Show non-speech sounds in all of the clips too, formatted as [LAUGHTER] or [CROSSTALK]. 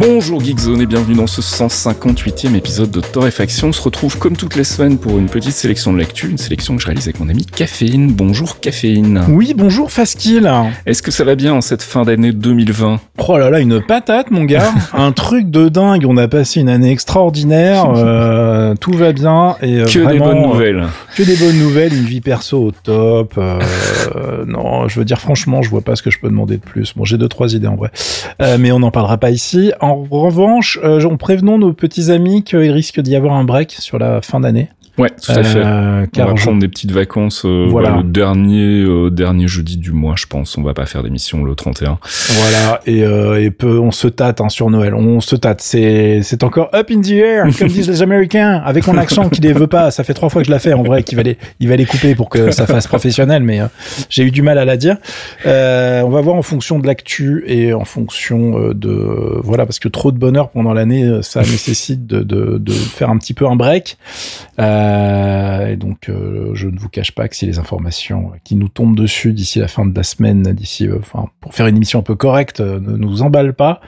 Bonjour Geekzone et bienvenue dans ce 158e épisode de Torréfaction. On se retrouve comme toutes les semaines pour une petite sélection de l'actu, une sélection que je réalise avec mon ami Caféine. Bonjour Caféine. Oui, bonjour Faskill. Est-ce que ça va bien en cette fin d'année 2020 Oh là là, une patate mon gars, [LAUGHS] un truc de dingue. On a passé une année extraordinaire, [LAUGHS] euh, tout va bien et euh, Que vraiment, des bonnes euh, nouvelles. que des bonnes nouvelles, une vie perso au top. euh, [LAUGHS] non, je veux dire franchement, je vois pas ce que je peux demander de plus. Bon, j'ai deux trois idées en vrai, Euh, mais on n'en parlera pas ici. En revanche, euh, on prévenons nos petits amis qu'il risque d'y avoir un break sur la fin d'année, Ouais, tout à fait. Euh, On car va je- prendre des petites vacances euh, Voilà. bah, le dernier euh, dernier jeudi du mois, je pense. On va pas faire d'émission le 31. Voilà, et, euh, et peu, on se tâte hein, sur Noël, on se tâte. C'est, c'est encore up in the air, comme disent les Américains, avec mon accent qui les veut pas. Ça fait trois fois que je la fais, en vrai, qu'il va les, il va les couper pour que ça fasse professionnel, mais euh, j'ai eu du mal à la dire. Euh, on va voir en fonction de l'actu et en fonction de, voilà, parce que trop de bonheur pendant l'année, ça nécessite de, de, de faire un petit peu un break. Euh, et donc, euh, je ne vous cache pas que si les informations qui nous tombent dessus d'ici la fin de la semaine, d'ici, euh, pour faire une émission un peu correcte, euh, ne nous emballent pas,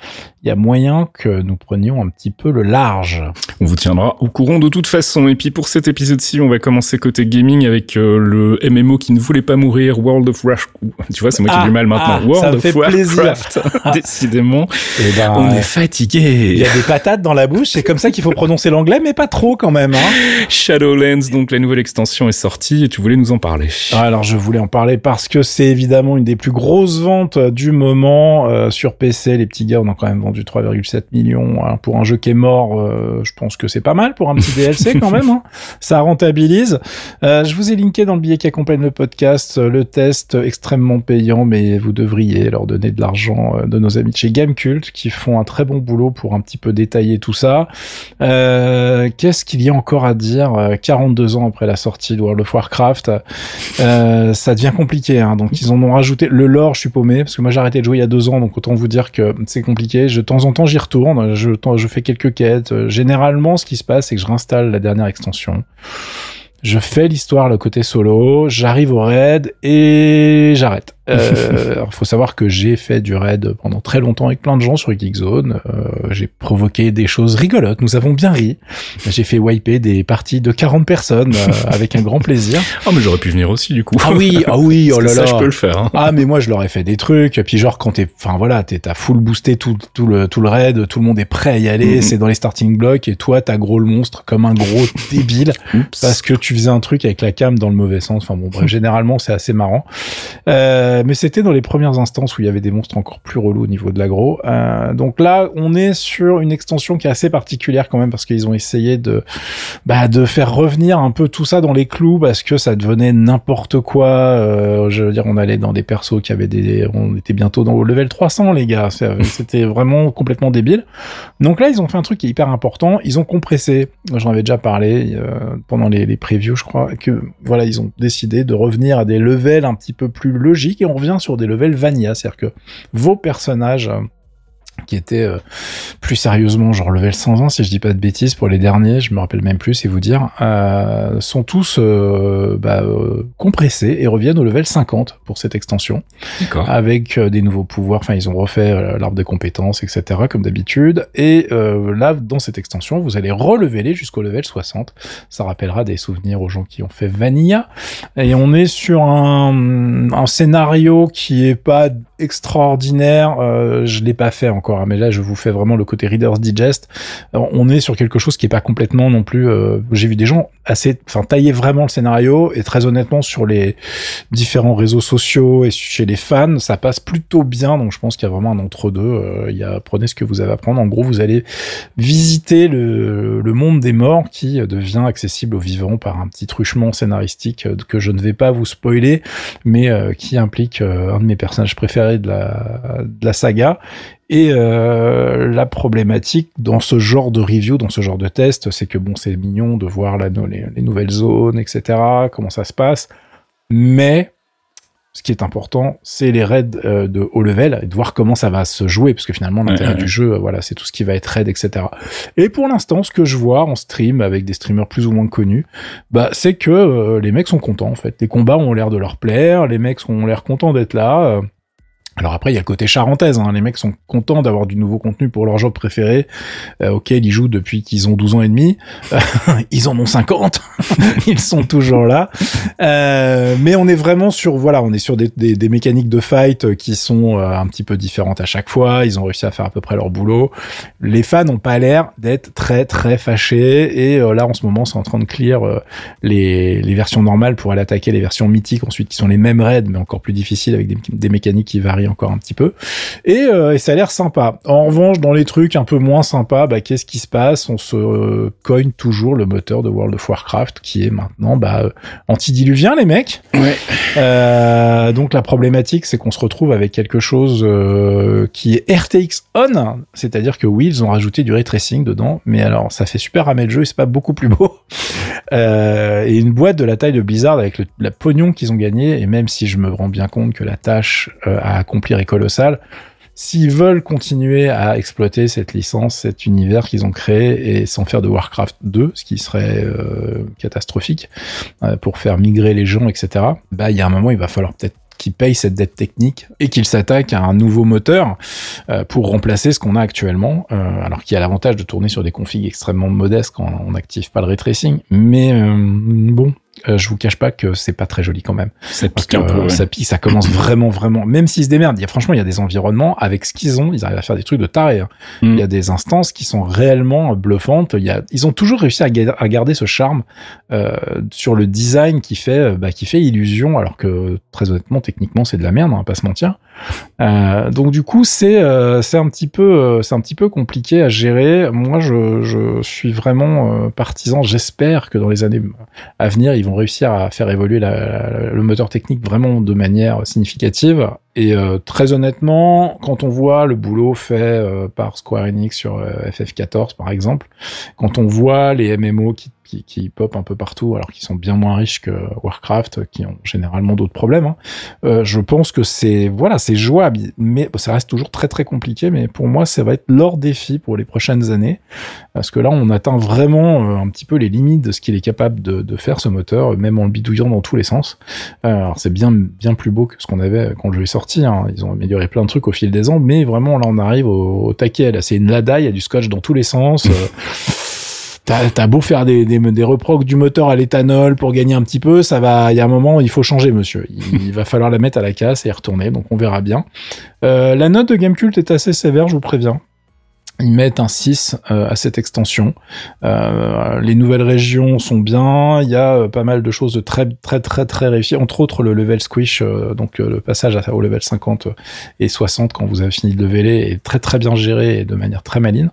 il y a moyen que nous prenions un petit peu le large. On vous tiendra au courant de toute façon. Et puis pour cet épisode-ci, on va commencer côté gaming avec euh, le MMO qui ne voulait pas mourir, World of Warcraft. Tu vois, c'est moi qui ai Ah, du mal maintenant. ah, World of fait plaisir. Warcraft. [LAUGHS] [LAUGHS] Décidément, Et ben, on est euh, il fatigué. y a des patates dans la bouche, c'est comme ça qu'il faut prononcer l'anglais, mais pas trop quand même. Hein. Shadowlands, donc la nouvelle extension est sortie et tu voulais nous en parler. Ah, Alors je voulais en parler parce que c'est évidemment une des plus grosses ventes du moment euh, sur PC. Les petits gars, on a quand même vendu 3,7 millions pour un jeu qui est mort. euh, je pense que c'est pas mal pour un petit DLC quand même. hein. [LAUGHS] Ça rentabilise. Euh, je vous ai linké dans le billet qui accompagne le podcast euh, le test extrêmement payant, mais vous devriez leur donner de l'argent de nos amis de chez Gamecult qui font un très bon boulot pour un petit peu détailler tout ça. Qu'est-ce qu'il y a encore à dire euh, 42 ans après la sortie de World of Warcraft ça devient compliqué. Hein. Donc ils en ont rajouté le lore. Je suis paumé parce que moi j'ai arrêté de jouer il y a deux ans, donc autant vous dire que c'est compliqué. Je, de temps en temps j'y retourne. Je, fais quelques quêtes. Généralement, ce qui se passe, c'est que je réinstalle la dernière extension. Je fais l'histoire, le côté solo, j'arrive au raid et j'arrête. Euh, faut savoir que j'ai fait du raid pendant très longtemps avec plein de gens sur Geekzone. Euh, j'ai provoqué des choses rigolotes. Nous avons bien ri. J'ai fait wiper des parties de 40 personnes euh, avec un grand plaisir. Oh, [LAUGHS] mais j'aurais pu venir aussi, du coup. Ah oui, ah oui, [LAUGHS] oh Parce que là ça, là. je peux le faire. hein. Ah mais moi je leur ai fait des trucs puis genre quand t'es enfin voilà t'es t'as full boosté tout tout le tout le raid tout le monde est prêt à y aller Mhm. c'est dans les starting blocks et toi t'as gros le monstre comme un gros [LAUGHS] débile Oups. parce que tu faisais un truc avec la cam dans le mauvais sens enfin bon bref généralement c'est assez marrant euh, mais c'était dans les premières instances où il y avait des monstres encore plus relous au niveau de l'aggro. Euh, donc là on est sur une extension qui est assez particulière quand même parce qu'ils ont essayé de bah faire revenir un peu tout ça dans les clous parce que ça devenait n'importe quoi. Euh, je veux dire on allait dans des persos qui avaient des on était bientôt dans le level 300 les gars. C'était vraiment complètement débile. Donc là ils ont fait un truc qui est hyper important. Ils ont compressé. J'en avais déjà parlé euh, pendant les, les previews je crois que voilà ils ont décidé de revenir à des levels un petit peu plus logiques on revient sur des levels vanilla c'est-à-dire que vos personnages euh, qui étaient euh, plus sérieusement genre level 120 si je dis pas de bêtises pour les derniers je me rappelle même plus c'est vous dire euh, sont tous euh, bah, compressés et reviennent au level 50 pour cette extension. Avec des nouveaux pouvoirs. Enfin ils ont refait l'arbre des compétences etc comme d'habitude. Et là dans cette extension vous allez relever les jusqu'au level 60 ça rappellera des souvenirs aux gens qui ont fait Vanilla. Et on est sur un, un scénario qui est pas extraordinaire. Je l'ai pas fait encore hein, mais là je vous fais vraiment le côté Reader's Digest. On est sur quelque chose qui est pas complètement non plus euh, j'ai vu des gens assez enfin tailler vraiment le scénario et très honnêtement sur les différents réseaux sociaux et chez les fans ça passe plutôt bien. Donc je pense qu'il y a vraiment un entre deux il y a prenez ce que vous avez à prendre. En gros vous allez visiter le, monde des morts qui devient accessible aux vivants par un petit truchement scénaristique euh, que je ne vais pas vous spoiler mais euh, qui implique euh, un de mes personnages préférés de la, saga. Et euh, la problématique dans ce genre de review, dans ce genre de test, c'est que bon, c'est mignon de voir la, les nouvelles zones, etc., comment ça se passe, mais ce qui est important, c'est les raids euh, de haut level et de voir comment ça va se jouer, parce que finalement l'intérêt du jeu, euh, voilà, c'est tout ce qui va être raid, etc. Et pour l'instant, ce que je vois en stream avec des streamers plus ou moins connus, bah c'est que euh, les mecs sont contents en fait. Les combats ont l'air de leur plaire, les mecs ont l'air contents d'être là. Alors après, il y a le côté charentaise. Hein. Les mecs sont contents d'avoir du nouveau contenu pour leur jeu préféré, euh, auquel ils jouent depuis qu'ils ont 12 ans et demi. [LAUGHS] ils en ont 50. [LAUGHS] ils sont toujours là. Euh, mais on est vraiment sur, voilà, on est sur des, des, des mécaniques de fight qui sont euh, un petit peu différentes à chaque fois. Ils ont réussi à faire à peu près leur boulot. Les fans n'ont pas l'air d'être très très fâchés. Et euh, là, en ce moment, c'est en train de clear les, les versions normales pour aller attaquer les versions mythiques ensuite, qui sont les mêmes raids, mais encore plus difficiles avec des, des mécaniques qui varient encore un petit peu. Euh, et, ça a l'air sympa. En revanche, dans les trucs un peu moins sympas, bah, qu'est-ce qui se passe? On se euh, cogne toujours le moteur de World of Warcraft, qui est maintenant bah, euh, antidiluvien, les mecs. Ouais. Euh, donc la problématique, c'est qu'on se retrouve avec quelque chose qui est RTX on, c'est-à-dire que oui, ils ont rajouté du ray tracing dedans, mais alors ça fait super ramer le jeu et c'est pas beaucoup plus beau. Et une boîte de la taille de Blizzard avec le, la pognon qu'ils ont gagné, et même si je me rends bien compte que la tâche à accomplir est colossal. S'ils veulent continuer à exploiter cette licence, cet univers qu'ils ont créé et sans faire de Warcraft 2, ce qui serait euh, catastrophique euh, pour faire migrer les gens, etc. Bah, il y a un moment, il va falloir peut-être qu'ils payent cette dette technique et qu'ils s'attaquent à un nouveau moteur euh, pour remplacer ce qu'on a actuellement, alors qu'il a l'avantage de tourner sur des configs extrêmement modestes quand on n'active pas le ray tracing. Mais bon, euh, je vous cache pas que c'est pas très joli quand même. Ça pique un peu. Ça pique, ça commence [CLEARS THROAT] vraiment, vraiment. Même s'ils se démerdent, il y a franchement, il y a des environnements avec ce qu'ils ont, ils arrivent à faire des trucs de taré. Hein. Mm. Il y a des instances qui sont réellement bluffantes. Il y a, ils ont toujours réussi à, garder ce charme euh, sur le design qui fait, euh, bah, qui fait illusion, alors que très honnêtement, techniquement, c'est de la merde, on va pas se mentir. Euh, donc du coup, c'est euh, c'est un petit peu euh, c'est un petit peu compliqué à gérer. Moi, je, je suis vraiment partisan. J'espère que dans les années à venir, ils vont réussir à faire évoluer le moteur technique vraiment de manière significative. Et très honnêtement, quand on voit le boulot fait par Square Enix sur FF14 par exemple, quand on voit les MMO qui qui, qui pop un peu partout, alors qu'ils sont bien moins riches que Warcraft, qui ont généralement d'autres problèmes. Hein. Euh, je pense que c'est voilà, c'est jouable, mais ça reste toujours très très compliqué. Mais pour moi, ça va être leur défi pour les prochaines années, parce que là, on atteint vraiment euh, un petit peu les limites de ce qu'il est capable de, de, faire ce moteur, même en le bidouillant dans tous les sens. Euh, alors c'est bien bien plus beau que ce qu'on avait quand le jeu est sorti. Hein. Ils ont amélioré plein de trucs au fil des ans, mais vraiment là, on arrive au, au taquet. Là, c'est une lada, il y a du scotch dans tous les sens. T'as beau faire des, des, des reprocs du moteur à l'éthanol pour gagner un petit peu, ça va. Il y a un moment, il faut changer, monsieur. [LAUGHS] Il, va falloir la mettre à la casse et y retourner. Donc on verra bien. Euh, la note de Gamecult est assez sévère, je vous préviens ils mettent un 6 euh, à cette extension. Euh, les nouvelles régions sont bien, il y a euh, pas mal de choses de très très très très réussies, entre autres le level squish, donc le passage au level 50 et 60 quand vous avez fini de leveler est très très bien géré et de manière très maline.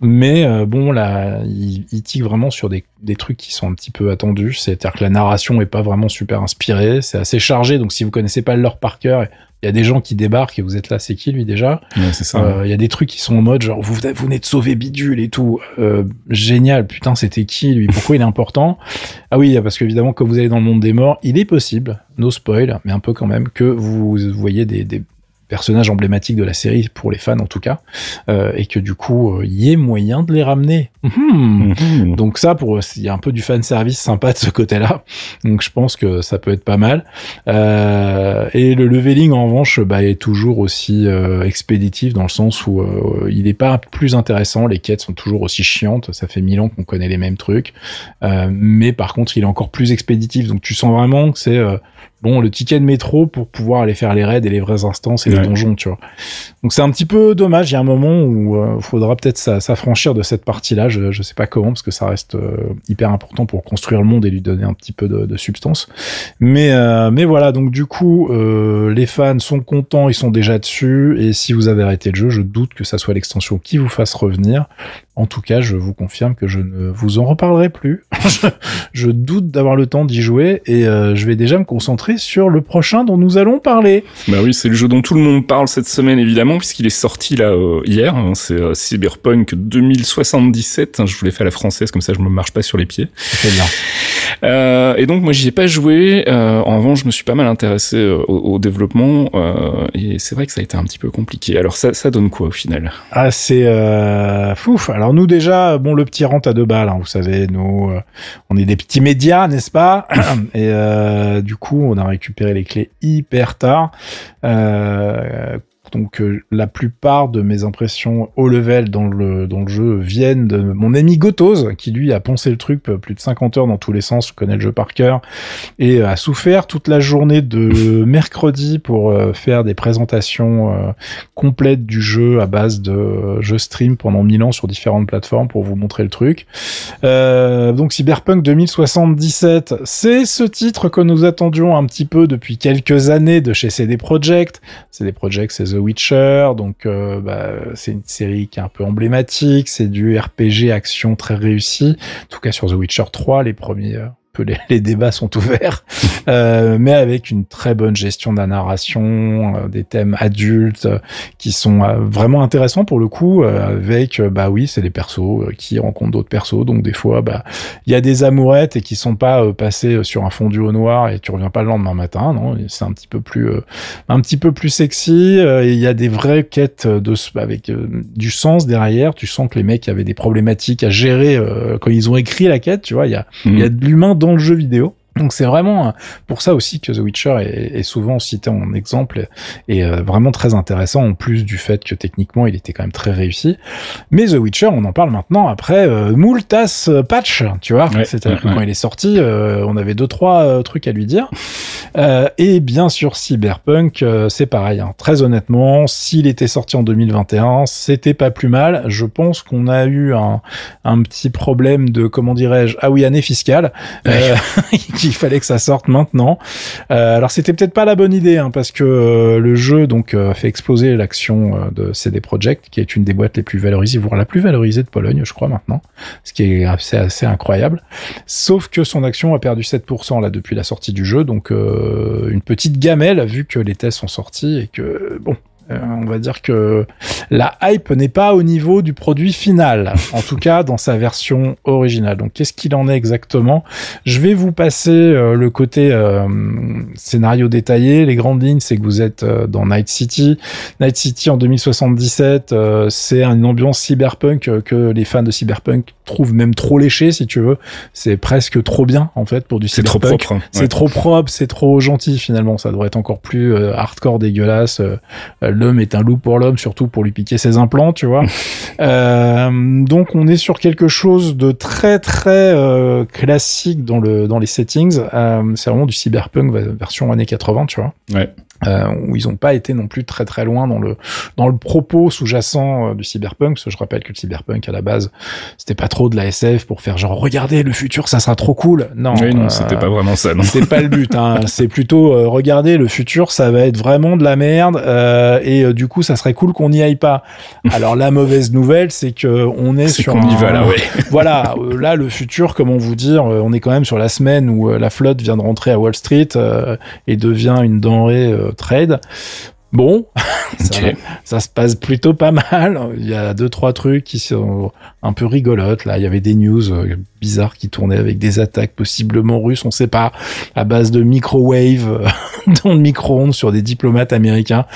Mais bon là, il, il vraiment sur des, des, trucs qui sont un petit peu attendus, c'est-à-dire que la narration est pas vraiment super inspirée, c'est assez chargé, donc si vous connaissez pas leur par cœur il y a des gens qui débarquent et vous êtes là, c'est qui lui déjà? C'est ça. Euh, il y a des trucs qui sont en mode genre vous, vous venez de sauver Bidule et tout. Euh, génial, putain, c'était qui lui? Pourquoi il est important? [LAUGHS] Ah oui, parce qu'évidemment, quand vous allez dans le monde des morts, il est possible, no spoil, mais un peu quand même, que vous voyez des, des personnages emblématiques de la série pour les fans en tout cas euh, et que du coup il y ait moyen de les ramener. Mhm. Mhm. donc ça pour il y a un peu du fan service sympa de ce côté là donc je pense que ça peut être pas mal. Euh, et le leveling en revanche bah, est toujours aussi euh, expéditif dans le sens où euh, il n'est pas plus intéressant. Les quêtes sont toujours aussi chiantes. Ça fait mille ans qu'on connaît les mêmes trucs. Euh, mais par contre il est encore plus expéditif. Donc tu sens vraiment que c'est bon, le ticket de métro pour pouvoir aller faire les raids et les vraies instances et les donjons, tu vois. Donc c'est un petit peu dommage. Il y a un moment où il euh, faudra peut-être s'affranchir de cette partie-là. Je, je sais pas comment parce que ça reste euh, hyper important pour construire le monde et lui donner un petit peu de, de substance. Mais euh, mais voilà. Donc du coup, les fans sont contents, ils sont déjà dessus. Et si vous avez arrêté le jeu, je doute que ça soit l'extension qui vous fasse revenir. En tout cas, je vous confirme que je ne vous en reparlerai plus. [LAUGHS] je doute d'avoir le temps d'y jouer et je vais déjà me concentrer sur le prochain dont nous allons parler. Bah oui, c'est le jeu dont tout le monde parle cette semaine évidemment puisqu'il est sorti là euh, hier. Hein, c'est euh, Cyberpunk 2077. Hein, je vous l'ai fait à la française comme ça, je me marche pas sur les pieds. Très bien. Euh, et donc moi j'y ai pas joué. Euh, en revanche, je me suis pas mal intéressé euh, au, au, développement euh, et c'est vrai que ça a été un petit peu compliqué. Alors ça, ça donne quoi au final? Ah c'est euh, fouf. Alors nous déjà, bon le petit rentre à deux balles. Hein, vous savez, nous on est des petits médias, n'est-ce pas? [COUGHS] Et du coup, on a récupéré les clés hyper tard. Euh, donc euh, la plupart de mes impressions haut level dans le, dans le jeu viennent de mon ami Gotos, qui lui a poncé le truc plus de 50 heures dans tous les sens, connaît le jeu par cœur, et a souffert toute la journée de [LAUGHS] mercredi pour euh, faire des présentations euh, complètes du jeu à base de jeux stream pendant 1000 ans sur différentes plateformes pour vous montrer le truc. donc Cyberpunk 2077, c'est ce titre que nous attendions un petit peu depuis quelques années de chez CD Projekt. CD Projekt, c'est The Witcher, donc euh, bah, c'est une série qui est un peu emblématique, c'est du RPG action très réussi, en tout cas sur The Witcher 3, les premiers les, débats sont ouverts, [LAUGHS] euh, mais avec une très bonne gestion de la narration, euh, des thèmes adultes euh, qui sont vraiment intéressants pour le coup. avec bah oui, c'est des persos qui rencontrent d'autres persos, donc des fois bah il y a des amourettes et qui sont pas passées sur un fond du haut noir et tu reviens pas le lendemain matin, non, c'est un petit peu plus un petit peu plus sexy. Il y a des vraies quêtes de avec du sens derrière. Tu sens que les mecs avaient des problématiques à gérer quand ils ont écrit la quête. Tu vois, il y a il y a de l'humain dans le jeu vidéo. Donc c'est vraiment pour ça aussi que The Witcher est, souvent cité en exemple et euh, vraiment très intéressant en plus du fait que techniquement il était quand même très réussi. Mais The Witcher, on en parle maintenant après euh, Moultas patch, tu vois. C'est-à-dire que quand il est sorti, euh, on avait deux trois euh, trucs à lui dire. Et bien sûr Cyberpunk, c'est pareil. Hein. Très honnêtement, s'il était sorti en 2021, c'était pas plus mal. Je pense qu'on a eu un, un petit problème de comment dirais-je, ah oui année fiscale. [LAUGHS] il fallait que ça sorte maintenant. Euh, alors c'était peut-être pas la bonne idée hein, parce que euh, le jeu donc euh, fait exploser l'action euh, de CD Projekt qui est une des boîtes les plus valorisées, voire la plus valorisée de Pologne, je crois maintenant, ce qui est assez, assez incroyable. Sauf que son action a perdu 7% là depuis la sortie du jeu, donc une petite gamelle vu que les tests sont sortis et que bon euh, on va dire que la hype n'est pas au niveau du produit final, en tout cas dans sa version originale. Donc qu'est-ce qu'il en est exactement? Je vais vous passer euh, le côté euh, scénario détaillé. Les grandes lignes, c'est que vous êtes dans Night City. Night City en 2077, c'est une ambiance cyberpunk que les fans de cyberpunk trouvent même trop léché, si tu veux. C'est presque trop bien en fait pour du cyberpunk. C'est trop propre. Hein. C'est trop propre, c'est trop gentil finalement. Ça devrait être encore plus hardcore, dégueulasse l'homme est un loup pour l'homme, surtout pour lui piquer ses implants, tu vois. [LAUGHS] euh, donc on est sur quelque chose de très très euh, classique dans le dans les settings. Euh, c'est vraiment du cyberpunk version années 80, tu vois. Ouais euh, où ils n'ont pas été non plus très très loin dans le dans le propos sous-jacent euh, du cyberpunk. Parce que je rappelle que le cyberpunk à la base c'était pas trop de la SF pour faire genre regardez le futur ça sera trop cool. Non, oui, non, euh, c'était pas vraiment ça. C'est pas le but. Hein. [LAUGHS] c'est plutôt euh, regardez le futur ça va être vraiment de la merde et du coup ça serait cool qu'on n'y aille pas. Alors la mauvaise nouvelle c'est que on est, sur qu'on y va là. Ouais. [LAUGHS] voilà là le futur comment vous dire on est quand même sur la semaine où la flotte vient de rentrer à Wall Street et devient une denrée trade. Bon, [LAUGHS] ça, se passe plutôt pas mal. Il y a deux trois trucs qui sont un peu rigolotes. Là, il y avait des news bizarres qui tournaient avec des attaques possiblement russes, on sait pas, à base de microwave euh, [LAUGHS] dans le micro-ondes sur des diplomates américains.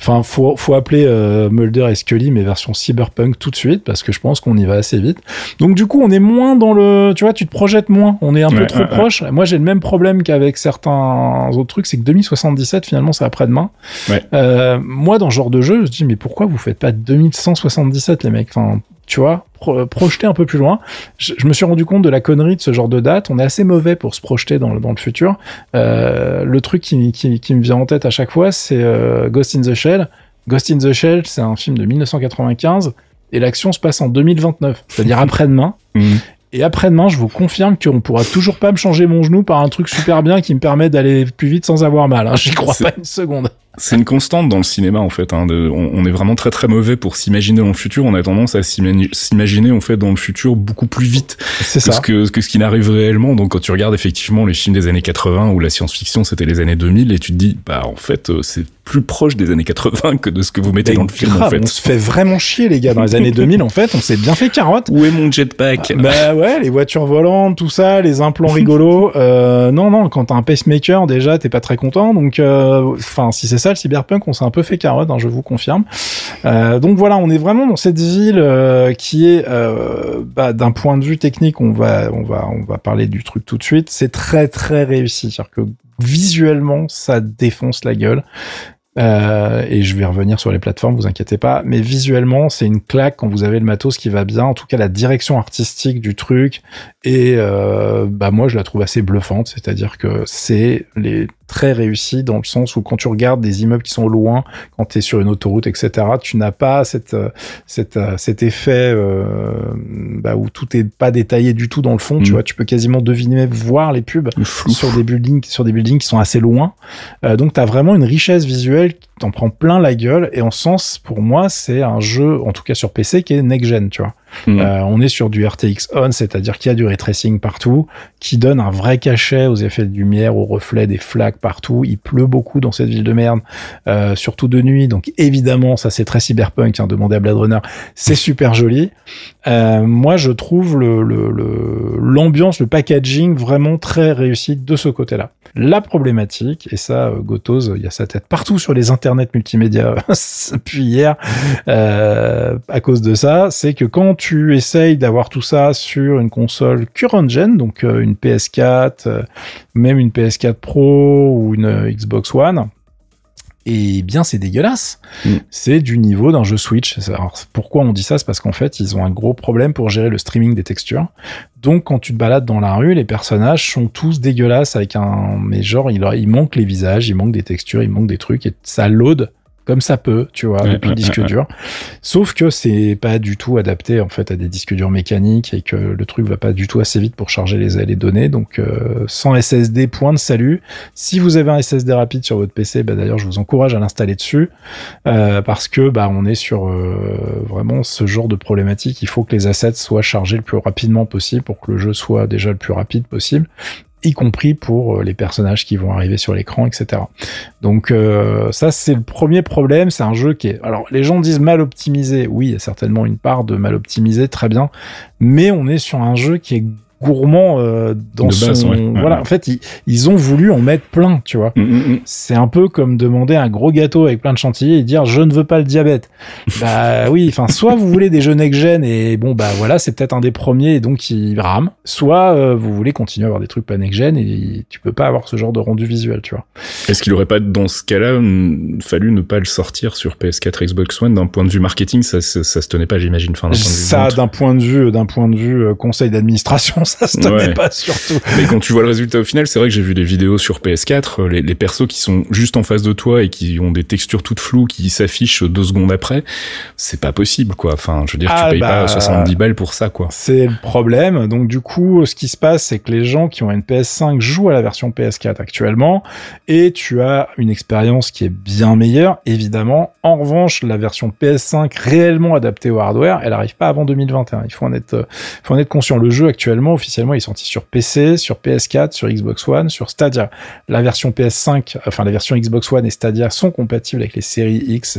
Enfin, faut faut appeler euh, Mulder et Scully mais version cyberpunk tout de suite parce que je pense qu'on y va assez vite. Donc du coup, on est moins dans le, tu vois, tu te projettes moins. On est un peu trop proche. Moi, j'ai le même problème qu'avec certains autres trucs, c'est que 2077 finalement c'est après-demain. Ouais. Euh, moi, dans ce genre de jeu, je dis mais pourquoi vous faites pas 2177 les mecs? Enfin, tu vois, projeter un peu plus loin. Je, me suis rendu compte de la connerie de ce genre de date. On est assez mauvais pour se projeter dans le, dans le futur. Euh, le truc qui, qui, qui, me vient en tête à chaque fois, c'est euh, Ghost in the Shell. Ghost in the Shell, c'est un film de 1995 et l'action se passe en 2029, c'est-à-dire [LAUGHS] après-demain. Mhm. Et après-demain, je vous confirme qu'on pourra toujours pas me changer mon genou par un truc super bien qui me permet d'aller plus vite sans avoir mal. Hein. J'y crois pas une seconde. C'est une constante dans le cinéma en fait. Hein, de, on, on, est vraiment très très mauvais pour s'imaginer dans le futur. On a tendance à s'imaginer en fait dans le futur beaucoup plus vite que ce, que, que ce qui n'arrive réellement. Donc quand tu regardes effectivement les films des années 80 où la science-fiction c'était les années 2000 et tu te dis bah en fait euh, c'est plus proche des années 80 que de ce que vous mettez dans le film en fait. On se fait vraiment chier les gars dans les années 2000 en fait, on s'est bien fait carotte. Où est mon jetpack Bah ouais, les voitures volantes, tout ça, les implants rigolos. [LAUGHS] Euh, non non, quand t'as un pacemaker déjà, t'es pas très content. Donc euh, enfin, si c'est ça le cyberpunk, on s'est un peu fait carotte, hein, je vous confirme. Euh, donc voilà, on est vraiment dans cette ville euh, qui est bah, d'un point de vue technique, on va on va on va parler du truc tout de suite. C'est très très réussi, c'est-à-dire que visuellement, ça défonce la gueule. Euh, et je vais revenir sur les plateformes, vous inquiétez pas. Mais visuellement, c'est une claque quand vous avez le matos qui va bien. En tout cas, la direction artistique du truc. Et euh, bah moi, je la trouve assez bluffante. C'est-à-dire que c'est les très réussi dans le sens où quand tu regardes des immeubles qui sont loin, quand tu es sur une autoroute, etc., tu n'as pas cette, euh, cette, euh, cet effet euh, bah, où tout est pas détaillé du tout dans le fond. Tu mm. vois, tu peux quasiment deviner, voir les pubs sur des buildings, sur des buildings qui sont assez loin. Euh, donc, tu as vraiment une richesse visuelle t'en prend plein la gueule. Et en sens, pour moi, c'est un jeu, en tout cas sur PC, qui est next-gen, tu vois. Mm. Euh, on est sur du RTX on, c'est-à-dire qu'il y a du ray tracing partout, qui donne un vrai cachet aux effets de lumière, aux reflets des flaques partout. Il pleut beaucoup dans cette ville de merde, euh, surtout de nuit. Donc évidemment, ça c'est très cyberpunk. Hein, demandez à Blade Runner, c'est super joli. Euh, moi, je trouve le l'ambiance, le, le, packaging vraiment très réussi de ce côté-là. La problématique, et ça, Gotos, il y a sa tête partout sur les internets multimédia [LAUGHS] depuis hier, à cause de ça, c'est que quand tu essayes d'avoir tout ça sur une console current gen, donc euh, une PS4, euh, même une PS4 Pro ou une euh, Xbox One, et eh bien c'est dégueulasse. Mm. C'est du niveau d'un jeu Switch. Alors, pourquoi on dit ça? C'est parce qu'en fait, ils ont un gros problème pour gérer le streaming des textures. Donc quand tu te balades dans la rue, les personnages sont tous dégueulasses avec un mais genre il, il manque les visages, il manque des textures, il manque des trucs et ça load comme ça peut, tu vois, depuis le disque dur. Sauf que c'est pas du tout adapté en fait à des disques durs mécaniques et que le truc va pas du tout assez vite pour charger les, les données. Donc euh, sans SSD, point de salut. Si vous avez un SSD rapide sur votre PC, bah, d'ailleurs je vous encourage à l'installer dessus euh, parce que bah on est sur euh, vraiment ce genre de problématique. Il faut que les assets soient chargés le plus rapidement possible pour que le jeu soit déjà le plus rapide possible y compris pour euh, les personnages qui vont arriver sur l'écran, etc. Donc euh, ça c'est le premier problème, c'est un jeu qui est... Alors les gens disent mal optimisé, oui, il y a certainement une part de mal optimisé, très bien, mais on est sur un jeu qui est gourmand euh, dans son voilà en fait ils, ont voulu en mettre plein tu vois. Mm, mm, mm. c'est un peu comme demander un gros gâteau avec plein de chantilly et dire je ne veux pas le diabète. [LAUGHS] Bah oui enfin soit vous voulez des jeux next gen et bon bah voilà c'est peut-être un des premiers et donc il rame soit euh, vous voulez continuer à avoir des trucs pas gen et tu peux pas avoir ce genre de rendu visuel tu vois. Est-ce qu'il aurait pas dans ce cas-là fallu ne pas le sortir sur PS4 Xbox One d'un point de vue marketing? Ça, ça, se tenait pas j'imagine. Enfin ça d'un point de vue d'un point de vue euh, conseil d'administration [LAUGHS] ça se tenait pas surtout. Mais quand tu vois le résultat au final, c'est vrai que j'ai vu des vidéos sur PS4, les, les, persos qui sont juste en face de toi et qui ont des textures toutes floues qui s'affichent deux secondes après, c'est pas possible quoi. Enfin, je veux dire, tu ah, payes pas 70 bah, balles pour ça quoi. C'est le problème. Donc du coup, ce qui se passe, c'est que les gens qui ont une PS5 jouent à la version PS4 actuellement et tu as une expérience qui est bien meilleure, évidemment. En revanche, la version PS5 réellement adaptée au hardware, elle arrive pas avant 2021. Il faut en être, faut en être conscient. Le jeu actuellement, officiellement, est sorti sur PC, sur PS4, sur Xbox One, sur Stadia. La version PS5, enfin la version Xbox One et Stadia sont compatibles avec les séries X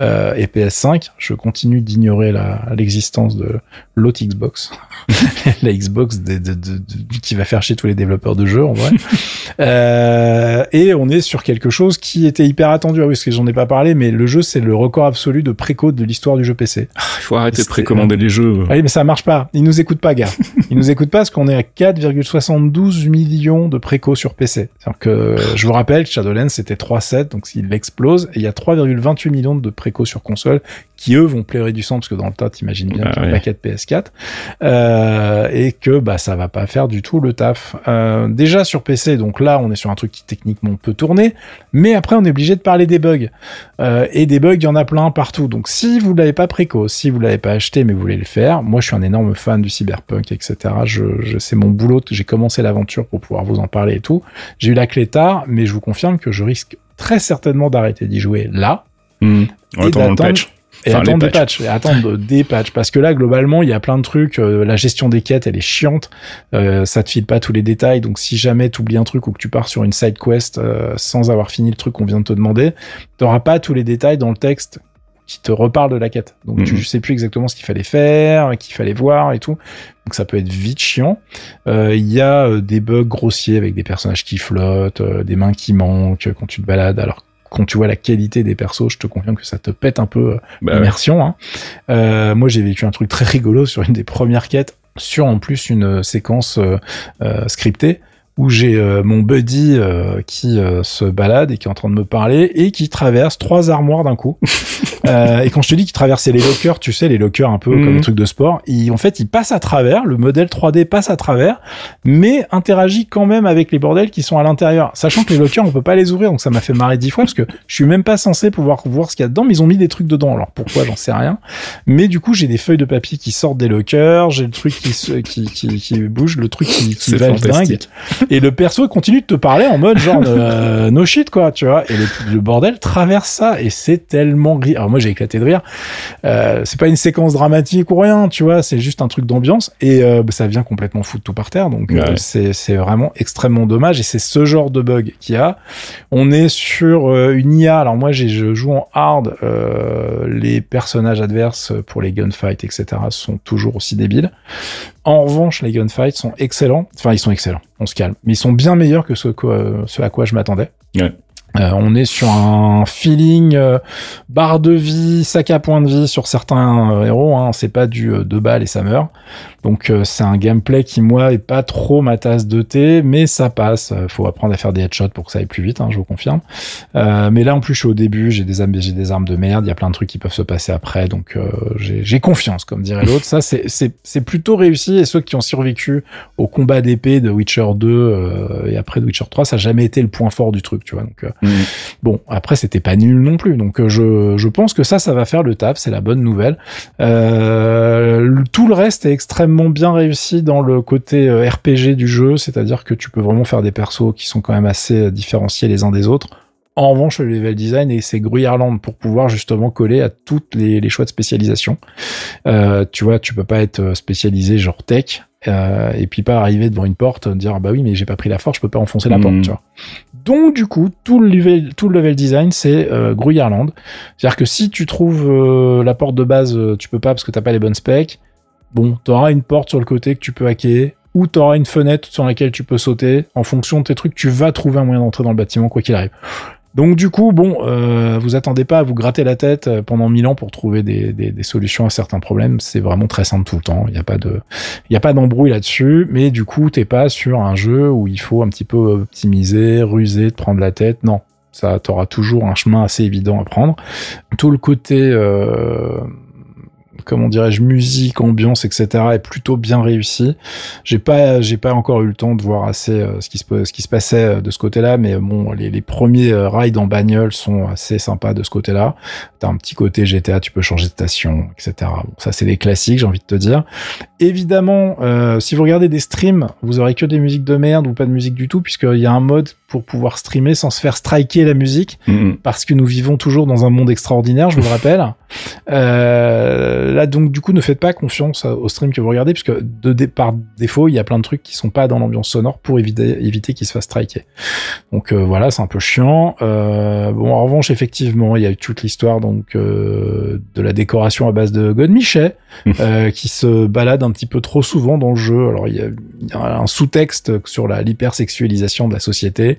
euh, et PS5. Je continue d'ignorer l'existence de l'autre Xbox, [LAUGHS] la Xbox de, de, de, qui va faire chier tous les développeurs de jeux en vrai. [LAUGHS] euh, et on est sur quelque chose qui était hyper attendu. Ah oui, parce que j'en ai pas parlé, mais le jeu c'est le record absolu de préco de l'histoire du jeu PC. Ah, il faut arrêter de précommander les jeux. Ah oui, mais ça marche pas. Ils nous écoutent pas, gars. Ils nous écoutent pas parce qu'on est à 4,72 millions de préco sur PC. C'est-à-dire que je vous rappelle que Shadowlands c'était 3,7, donc il explose, et il y a 3,28 millions de préco sur console qui eux vont pleurer du sang parce que dans le tas t'imagines bien bah, qu'il y a un paquet de PS4 euh, et que bah ça va pas faire du tout le taf. Euh, déjà sur PC, donc là on est sur un truc qui techniquement peut tourner, mais après on est obligé de parler des bugs euh, et des bugs il y en a plein partout. Donc si vous l'avez pas préco, si vous l'avez pas acheté mais vous voulez le faire, moi je suis un énorme fan du cyberpunk etc. Je, je c'est mon boulot, j'ai commencé l'aventure pour pouvoir vous en parler et tout. J'ai eu la clé tard, mais je vous confirme que je risque très certainement d'arrêter d'y jouer là. Mmh. Le patch Et attendre des patchs. Et attendre des patchs. Parce que là, globalement, il y a plein de trucs. Euh, la gestion des quêtes, elle est chiante. Euh, ça te file pas tous les détails. Donc, si jamais tu oublies un truc ou que tu pars sur une side quest euh, sans avoir fini le truc qu'on vient de te demander, t'auras pas tous les détails dans le texte qui te reparle de la quête. Donc tu mhm. sais plus exactement ce qu'il fallait faire, qu'il fallait voir et tout. Donc ça peut être vite chiant. Euh, il y a euh, des bugs grossiers avec des personnages qui flottent, euh, des mains qui manquent quand tu te balades. Alors quand tu vois la qualité des persos, je te confirme que ça te pète un peu bah l'immersion. Hein. moi j'ai vécu un truc très rigolo sur une des premières quêtes, sur en plus une séquence scriptée où j'ai euh, mon buddy euh, qui euh, se balade et qui est en train de me parler et qui traverse trois armoires d'un coup. [LAUGHS] et quand je te dis qu'il traversait les lockers, tu sais, les lockers un peu comme mhm. les trucs de sport, il, en fait, il passe à travers, le modèle 3D passe à travers, mais interagit quand même avec les bordels qui sont à l'intérieur. Sachant que les lockers, on peut pas les ouvrir, donc ça m'a fait marrer dix fois parce que je suis même pas censé pouvoir voir ce qu'il y a dedans, mais ils ont mis des trucs dedans. Alors pourquoi, j'en sais rien. Mais du coup, j'ai des feuilles de papier qui sortent des lockers, j'ai le truc qui, qui, qui, qui bouge, le truc qui, qui va dingue et le perso continue de te parler en mode genre euh, [LAUGHS] no shit quoi, tu vois. Et le, bordel traverse ça et c'est tellement gris. Alors moi j'ai éclaté de rire. Euh, c'est pas une séquence dramatique ou rien, tu vois. C'est juste un truc d'ambiance et euh, bah, ça vient complètement foutre tout par terre. Donc euh, c'est vraiment extrêmement dommage et c'est ce genre de bug qu'il y a. On est sur euh, une IA. Alors moi je joue en hard. les personnages adverses pour les gunfights etc sont toujours aussi débiles. En revanche, les gunfights sont excellents. Enfin, ils sont excellents. On se calme. Mais ils sont bien meilleurs que ce, à quoi je m'attendais. Euh, on est sur un feeling euh, barre de vie, sac à point de vie sur certains euh, héros. Hein. C'est pas du deux balles et ça meurt. Donc euh, c'est un gameplay qui moi est pas trop ma tasse de thé, mais ça passe. Euh, faut apprendre à faire des headshots pour que ça aille plus vite, hein, je vous confirme. Euh, mais là en plus je suis au début, j'ai des armes, j'ai des armes de merde, il y a plein de trucs qui peuvent se passer après, donc euh, j'ai confiance, comme dirait l'autre. Ça c'est plutôt réussi et ceux qui ont survécu au combat d'épée de Witcher 2 et après de Witcher 3, ça a jamais été le point fort du truc, tu vois. Donc mmh. bon après c'était pas nul non plus, donc je je pense que ça ça va faire le taf, c'est la bonne nouvelle. tout le reste est extrêmement bien réussi dans le côté euh, RPG du jeu, c'est-à-dire que tu peux vraiment faire des persos qui sont quand même assez euh, différenciés les uns des autres. En revanche, le level design et c'est Gruyerland pour pouvoir justement coller à toutes les, choix de spécialisation. Euh, tu vois, tu peux pas être spécialisé genre tech et puis pas arriver devant une porte dire bah oui mais j'ai pas pris la force, je peux pas enfoncer la porte. Hmm. Tu vois. Donc du coup, tout le level, design c'est euh, C'est-à-dire que si tu trouves la porte de base, tu peux pas parce que t'as pas les bonnes specs bon, tu auras une porte sur le côté que tu peux hacker, ou tu auras une fenêtre sur laquelle tu peux sauter. En fonction de tes trucs, tu vas trouver un moyen d'entrer dans le bâtiment, quoi qu'il arrive. Donc du coup, bon, euh, vous attendez pas à vous gratter la tête euh, pendant mille ans pour trouver des, solutions à certains problèmes. C'est vraiment très simple tout le temps. Il n'y a pas de, il y a pas d'embrouille là-dessus. Mais du coup, t'es pas sur un jeu où il faut un petit peu optimiser, ruser, te prendre la tête. Non, ça t'aura toujours un chemin assez évident à prendre. Tout le côté euh, comment dirais-je, musique, ambiance, etc. est plutôt bien réussi. J'ai pas, j'ai pas encore eu le temps de voir assez euh, ce qui se, ce qui se passait euh, de ce côté-là, mais bon, les, premiers euh, rides en bagnole sont assez sympas de ce côté-là. T'as un petit côté GTA, tu peux changer de station, etc. Bon, ça c'est les classiques, j'ai envie de te dire. Évidemment, si vous regardez des streams, vous aurez que des musiques de merde ou pas de musique du tout, puisqu'il y a un mode pour pouvoir streamer sans se faire striker la musique, mm-hmm. parce que nous vivons toujours dans un monde extraordinaire, je vous le [LAUGHS] rappelle. Euh, là, donc, du coup, ne faites pas confiance au stream que vous regardez, puisque de par défaut, il y a plein de trucs qui sont pas dans l'ambiance sonore pour éviter, éviter qu'il se fasse striker. Donc euh, voilà, c'est un peu chiant. Euh, bon, en revanche, effectivement, il y a eu toute l'histoire donc de la décoration à base de Godmichet, qui se balade un petit peu trop souvent dans le jeu. Alors, il y a, il y a un sous-texte sur l'hypersexualisation de la société.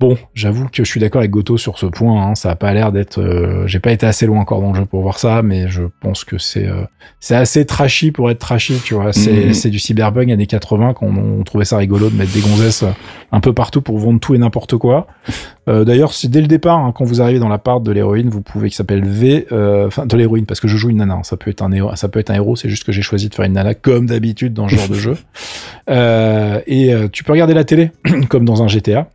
Bon, j'avoue que je suis d'accord avec Goto sur ce point. Hein. Ça a pas l'air d'être. Euh, j'ai pas été assez loin encore dans le jeu pour voir ça, mais je pense que c'est euh, c'est assez trashy pour être trashy. Tu vois, c'est mhm. c'est du cyberbug années 80 qu'on on trouvait ça rigolo de mettre des gonzesses euh, un peu partout pour vendre tout et n'importe quoi. D'ailleurs, si dès le départ, hein, quand vous arrivez dans la part de l'héroïne, vous pouvez qui s'appelle V, enfin de l'héroïne, parce que je joue une nana. Hein. Ça peut être un héros, ça peut être un héros. C'est juste que j'ai choisi de faire une nana comme d'habitude dans ce genre de [LAUGHS] jeu. et tu peux regarder la télé [CLEARS THROAT] comme dans un GTA.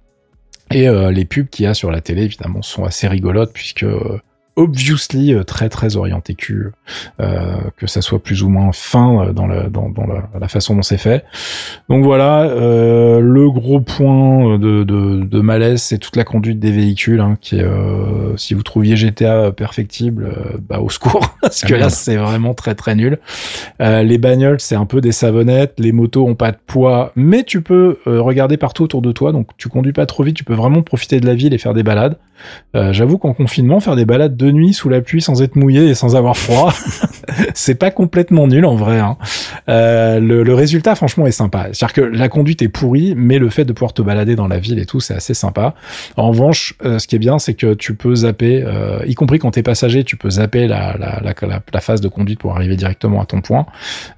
Et euh, les pubs qu'il y a sur la télé, évidemment, sont assez rigolotes puisque euh, obviously euh, très très orienté cul, euh, que ça soit plus ou moins fin dans la, dans, dans la, façon dont c'est fait. Donc voilà, euh, le gros point de, de, de malaise, c'est toute la conduite des véhicules, hein, qui est si vous trouviez GTA perfectible, bah au secours, [LAUGHS] parce que ah, là c'est vraiment très très nul. les bagnoles c'est un peu des savonnettes, les motos ont pas de poids, mais tu peux regarder partout autour de toi, donc tu conduis pas trop vite, tu peux vraiment profiter de la ville et faire des balades. J'avoue qu'en confinement, faire des balades de nuit sous la pluie sans être mouillé et sans avoir froid, [LAUGHS] c'est pas complètement nul en vrai. Hein. le, le résultat franchement est sympa. C'est-à-dire que la conduite est pourrie, mais le fait de pouvoir te balader dans la ville et tout, c'est assez sympa. En revanche, euh, ce qui est bien, c'est que tu peux zapper, euh, y compris quand t'es passager, tu peux zapper la, phase de conduite pour arriver directement à ton point,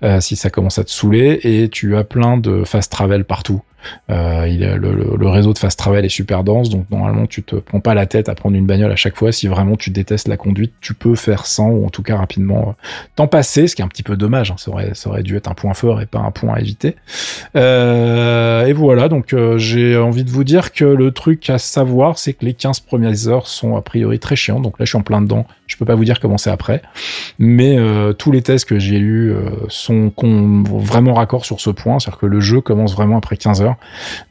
euh, si ça commence à te saouler, et tu as plein de fast travel partout. Euh, il le, le, réseau de fast travel est super dense, donc normalement tu te prends pas la tête à prendre une bagnole à chaque fois. Si vraiment tu détestes la conduite, tu peux faire sans ou en tout cas rapidement euh, t'en passer, ce qui est un petit peu dommage. Hein. Ça, aurait, ça dû être un point fort et pas un point à éviter. Euh, et voilà, donc euh, j'ai envie de vous dire que le truc à savoir, c'est que les 15 premières heures sont a priori très chiants. Donc là, je suis en plein dedans. Je peux pas vous dire comment c'est après, mais euh, tous les tests que j'ai euh, sont vraiment raccord sur ce point, c'est-à-dire que le jeu commence vraiment après 15 heures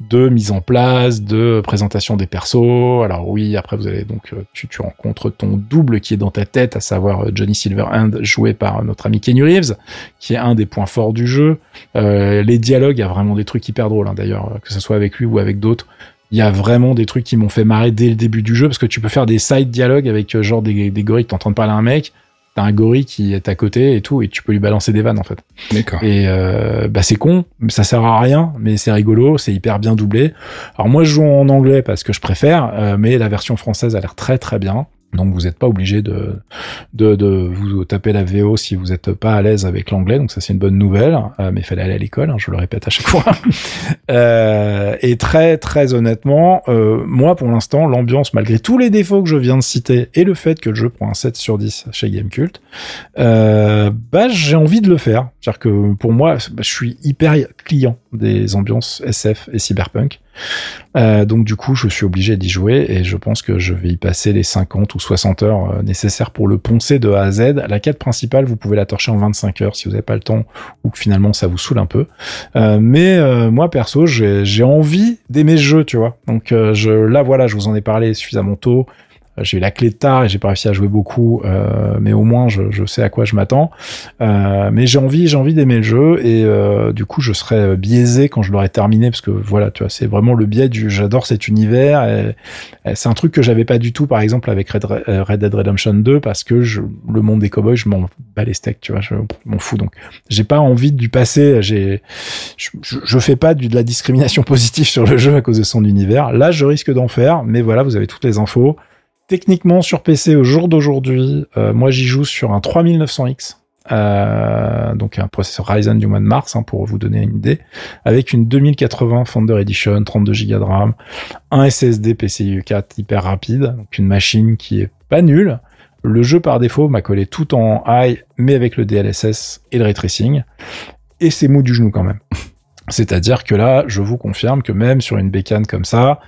de mise en place, de présentation des persos. Alors oui, après vous allez donc euh, tu, rencontres ton double qui est dans ta tête, à savoir Johnny Silverhand joué par notre ami Kenny Reeves, qui est un des points forts du jeu. les dialogues, il y a vraiment des trucs hyper drôles hein, d'ailleurs, que ce soit avec lui ou avec d'autres il y a vraiment des trucs qui m'ont fait marrer dès le début du jeu parce que tu peux faire des side dialogues avec euh, genre des, des gorilles qui t'entendent de parler à un mec t'as un gorille qui est à côté et tout et tu peux lui balancer des vannes en fait. D'accord. Et euh, bah c'est con ça sert à rien mais c'est rigolo c'est hyper bien doublé. Alors moi je joue en anglais parce que je préfère euh, mais la version française a l'air très très bien donc vous n'êtes pas obligé de, de, de, vous taper la VO si vous n'êtes pas à l'aise avec l'anglais. Donc ça c'est une bonne nouvelle. Euh, mais il fallait aller à l'école, hein, je le répète à chaque fois. [LAUGHS] euh, et très très honnêtement, euh, moi pour l'instant, l'ambiance, malgré tous les défauts que je viens de citer et le fait que le jeu prend un 7 sur 10 chez Gamecult, euh, bah j'ai envie de le faire. C'est-à-dire que pour moi, bah, je suis hyper client des ambiances SF et cyberpunk. Euh, donc du coup, je suis obligé d'y jouer et je pense que je vais y passer les 50 ou 60 heures euh, nécessaires pour le poncer de A à Z. La quête principale, vous pouvez la torcher en 25 heures si vous n'avez pas le temps ou que finalement ça vous saoule un peu. Euh, mais moi perso, j'ai envie d'aimer ce jeu, tu vois. Donc je, là voilà, je vous en ai parlé suffisamment tôt. J'ai eu la clé de tard et j'ai pas réussi à jouer beaucoup, euh, mais au moins je, je, sais à quoi je m'attends. Euh, mais j'ai envie, j'ai envie d'aimer le jeu et euh, du coup je serai biaisé quand je l'aurai terminé parce que voilà, tu vois, c'est vraiment le biais du j'adore cet univers. Et, c'est un truc que j'avais pas du tout, par exemple avec Red, Red, Dead Redemption 2 parce que je, le monde des cowboys, je m'en bats les steaks, tu vois, je m'en fous. Donc j'ai pas envie du passer. J'ai, je, je, fais pas du, de la discrimination [LAUGHS] positive sur le jeu à cause de son univers. Là, je risque d'en faire, mais voilà, vous avez toutes les infos. Techniquement, sur PC au jour d'aujourd'hui, euh, moi j'y joue sur un 3900X. Euh, donc un processeur Ryzen du mois de mars hein, pour vous donner une idée avec une 2080 Founder Edition 32 Go de RAM un SSD PCIe 4 hyper rapide donc une machine qui est pas nulle le jeu par défaut m'a collé tout en high mais avec le DLSS et le ray tracing et c'est mou du genou quand même [LAUGHS] c'est-à-dire que là, je vous confirme que même sur une bécane comme ça,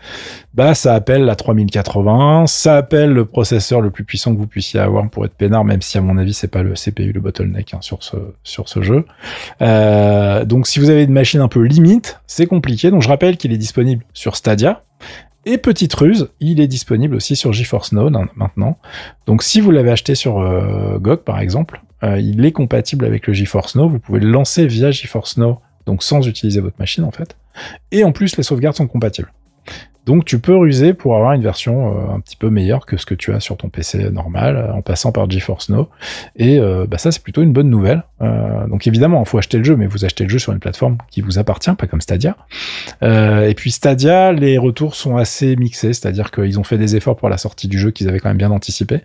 bah ça appelle la 3080, ça appelle le processeur le plus puissant que vous puissiez avoir pour être peinard, même si à mon avis c'est pas le CPU le bottleneck hein, sur ce sur ce jeu. Euh, donc si vous avez une machine un peu limite, c'est compliqué. Donc je rappelle qu'il est disponible sur Stadia. Et petite ruse, il est disponible aussi sur GeForce Now hein, maintenant. Donc si vous l'avez acheté sur euh, GOG par exemple, euh, il est compatible avec le GeForce Now. Vous pouvez le lancer via GeForce Now donc sans utiliser votre machine en fait. Et en plus, les sauvegardes sont compatibles. Donc tu peux ruser pour avoir une version euh, un petit peu meilleure que ce que tu as sur ton PC normal, euh, en passant par GeForce Now. Et euh, bah ça c'est plutôt une bonne nouvelle. donc évidemment, il faut acheter le jeu, mais vous achetez le jeu sur une plateforme qui vous appartient, pas comme Stadia. et puis Stadia, les retours sont assez mixés, c'est-à-dire qu'ils ont fait des efforts pour la sortie du jeu qu'ils avaient quand même bien anticipé.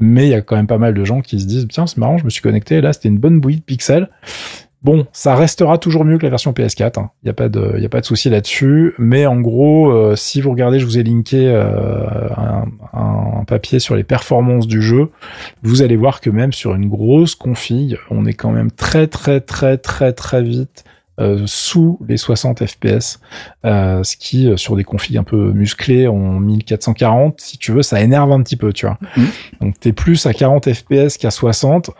Mais il y a quand même pas mal de gens qui se disent, tiens c'est marrant, je me suis connecté, là c'était une bonne bouillie de pixels. Bon, ça restera toujours mieux que la version PS4. Il n'y a pas de, de souci là-dessus. Mais en gros, euh, si vous regardez, je vous ai linké euh, un, un, papier sur les performances du jeu. Vous allez voir que même sur une grosse config, on est quand même très très très très très vite euh, sous les 60 FPS, euh, ce qui euh, sur des configs un peu musclés en 1440, si tu veux, ça énerve un petit peu, tu vois. Donc, mmh. Donc t'es plus à 40 FPS qu'à 60,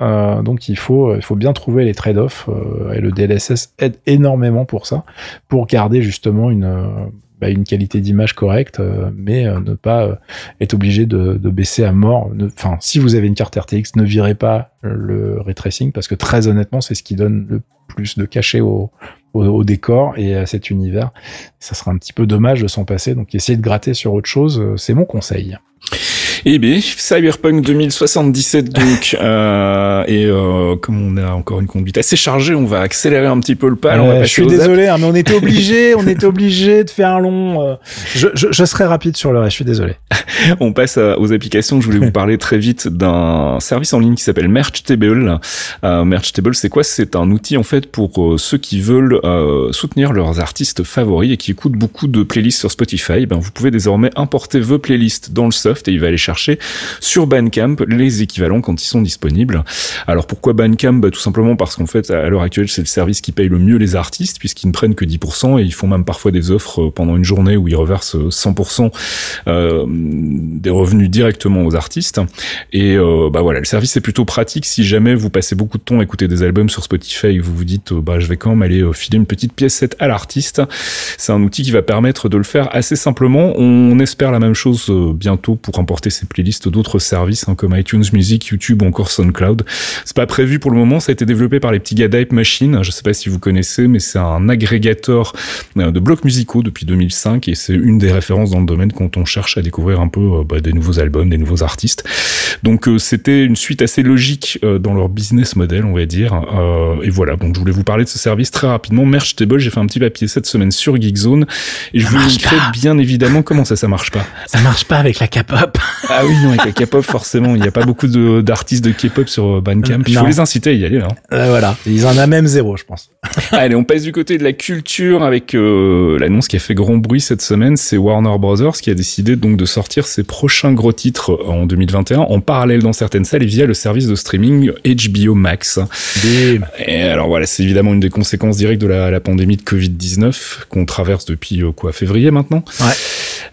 donc il faut il faut bien trouver les trade-offs et le DLSS aide énormément pour ça, pour garder justement une bah, une qualité d'image correcte, mais ne pas être obligé de, de, baisser à mort. Enfin, si vous avez une carte RTX, ne virez pas le ray tracing parce que très honnêtement, c'est ce qui donne le plus de cachet au, au, décor et à cet univers. Ça sera un petit peu dommage de s'en passer. Donc, essayez de gratter sur autre chose, c'est mon conseil. Eh bien, Cyberpunk 2077 donc, [LAUGHS] euh, et euh, comme on a encore une conduite assez chargée, on va accélérer un petit peu le pas. je suis désolé, hein, mais on était obligé, on était obligé de faire un long. Euh, je, je, je, serai rapide sur le reste. Je suis désolé. [LAUGHS] on passe aux applications. Je voulais vous parler très vite d'un service en ligne qui s'appelle Merchtable. Euh, Merchtable, c'est quoi? C'est un outil en fait pour euh, ceux qui veulent euh, soutenir leurs artistes favoris et qui écoutent beaucoup de playlists sur Spotify. Ben, vous pouvez désormais importer vos playlists dans le soft et il va aller chercher sur Bandcamp les équivalents quand ils sont disponibles. Alors pourquoi Bandcamp? Bah, Tout simplement parce qu'en fait, à l'heure actuelle, c'est le service qui paye le mieux les artistes, puisqu'ils ne prennent que 10%, et ils font même parfois des offres euh, pendant une journée où ils reversent 100% euh, des revenus directement aux artistes. Et euh, bah voilà, le service est plutôt pratique si jamais vous passez beaucoup de temps à écouter des albums sur Spotify et vous vous dites, bah je vais quand même aller filer une petite piècette à l'artiste. C'est un outil qui va permettre de le faire assez simplement. On espère la même chose bientôt pour importer ces playlists d'autres services hein, comme iTunes Music, YouTube ou encore SoundCloud. C'est pas prévu pour le moment, ça a été développé par les petits gars d'Hype Machine. Je sais pas si vous connaissez, mais c'est un agrégateur euh, de blocs musicaux depuis 2005 et c'est une des références dans le domaine quand on cherche à découvrir un peu euh, bah, des nouveaux albums, des nouveaux artistes. Donc euh, c'était une suite assez logique dans leur business model, on va dire. et voilà, donc je voulais vous parler de ce service très rapidement. Merchtable, j'ai fait un petit papier cette semaine sur Geekzone et je vous montrer bien évidemment comment ça, ça marche pas. Ça marche pas avec la K-pop. Ah oui, non, avec la K-pop, forcément, il n'y a pas beaucoup d'artistes de, K-pop sur Bandcamp. Il faut les inciter à y aller. Hein. Euh, voilà, ils en ont même zéro, je pense. [LAUGHS] Allez, on passe du côté de la culture avec euh, l'annonce qui a fait grand bruit cette semaine. C'est Warner Brothers qui a décidé donc de sortir ses prochains gros titres en 2021 en parallèle dans certaines salles et via le service de streaming HBO Max. Et alors voilà, c'est évidemment une des conséquences directes de la, la pandémie de Covid-19 qu'on traverse depuis euh, quoi février maintenant. Ouais.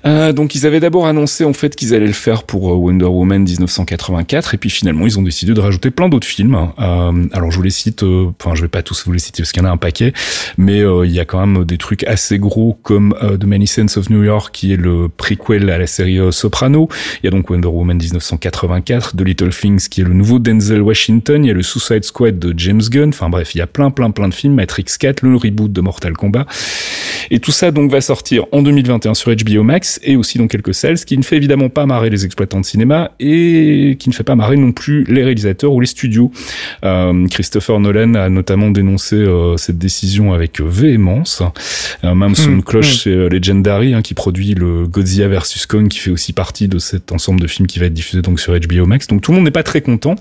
Euh, donc ils avaient d'abord annoncé en fait qu'ils allaient le faire pour euh, Wonder Woman 1984 et puis finalement ils ont décidé de rajouter plein d'autres films. Euh, alors je vous les cite, euh, enfin je vais pas tous vous les citer parce qu'il y en a un paquet, mais il y a quand même des trucs assez gros comme The Many Saints of New York qui est le prequel à la série Soprano. Il y a donc Wonder Woman 1984, The Little Things qui est le nouveau Denzel Washington. Il y a le Suicide Squad de James Gunn. Enfin bref, il y a plein plein plein de films. Matrix 4, le reboot de Mortal Kombat. Et tout ça donc va sortir en 2021 sur HBO Max et aussi dans quelques salles, ce qui ne fait évidemment pas marrer les exploitants de cinéma et qui ne fait pas marrer non plus les réalisateurs ou les studios. Euh, Christopher Nolan a notamment dénoncé euh, cette décision avec véhémence. Euh, même son mmh, cloche, c'est euh, Legendary hein, qui produit le Godzilla vs Kong, qui fait aussi partie de cet ensemble de films qui va être diffusé donc sur HBO Max. Donc tout le monde n'est pas très content.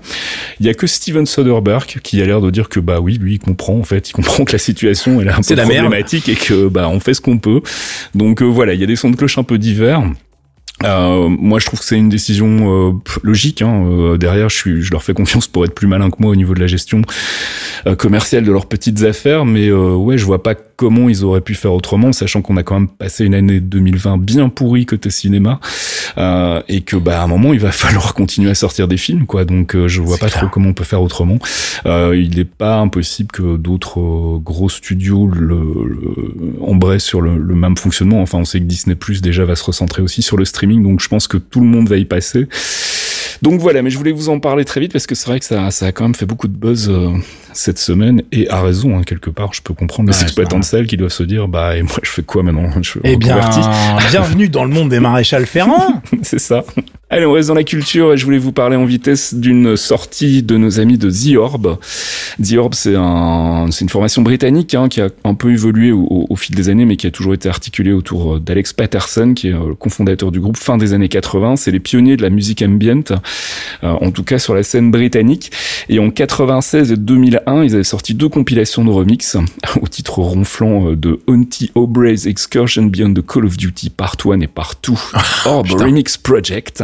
Il y a que Steven Soderbergh qui a l'air de dire que bah oui, lui il comprend en fait, il comprend que la situation elle est un peu problématique et que bah on fait ce qu'on peut. Donc voilà, il y a des sons de cloche un peu divers. Euh, moi, je trouve que c'est une décision euh, logique. Hein. Euh, derrière, je, suis, je leur fais confiance pour être plus malin que moi au niveau de la gestion commerciale de leurs petites affaires. Mais ouais, je vois pas comment ils auraient pu faire autrement, sachant qu'on a quand même passé une année 2020 bien pourrie côté cinéma et que bah à un moment il va [LAUGHS] falloir continuer à sortir des films, quoi. Donc je vois pas trop comment on peut faire autrement. il n'est pas impossible que d'autres gros studios le, le sur le, le même fonctionnement. Enfin, on sait que Disney Plus déjà va se recentrer aussi sur le streaming donc je pense que tout le monde va y passer. Donc voilà, mais je voulais vous en parler très vite parce que c'est vrai que ça, ça a quand même fait beaucoup de buzz euh, cette semaine et à raison hein, quelque part. Je peux comprendre les exploitants de salle qui doivent se dire bah et moi je fais quoi maintenant? [LAUGHS] Je Eh bien, bienvenue dans le monde des maréchals Ferrand. [LAUGHS] c'est ça. Allez, on reste dans la culture et je voulais vous parler en vitesse d'une sortie de nos amis de The Orb. The Orb, c'est un, une formation britannique hein, qui a un peu évolué au, au, fil des années, mais qui a toujours été articulée autour d'Alex Patterson, qui est euh, le cofondateur du groupe fin des années 80. C'est les pionniers de la musique ambient, euh, en tout cas sur la scène britannique. Et en 96 et 2001, ils avaient sorti deux compilations de remix [LAUGHS] au titre ronflant euh, de Auntie Aubrey's Excursion Beyond the Call of Duty Part 1 et Part 2, Orb Remix Project.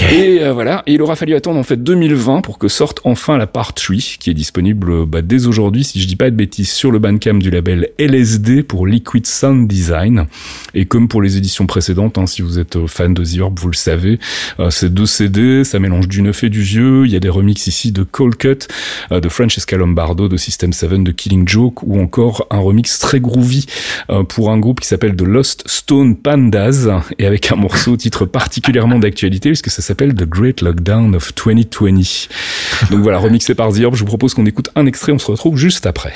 Et euh, voilà, et il aura fallu attendre en fait 2020 pour que sorte enfin la part 3 qui est disponible bah, dès aujourd'hui, si je dis pas de bêtises, sur le Bandcamp du label LSD pour Liquid Sound Design. Et comme pour les éditions précédentes, hein, si vous êtes euh, fan de The Orb, vous le savez, euh, c'est deux CD, ça mélange du neuf et du vieux. Il y a des remixes ici de Cold Cut, de Francesca Lombardo, de System 7, de Killing Joke, ou encore un remix très groovy pour un groupe qui s'appelle The Lost Stone Pandas, et avec un morceau titre particulièrement d'actualité puisque ça s'appelle The Great Lockdown of 2020. Donc voilà, remixé par The Orb, je vous propose qu'on écoute un extrait, on se retrouve juste après.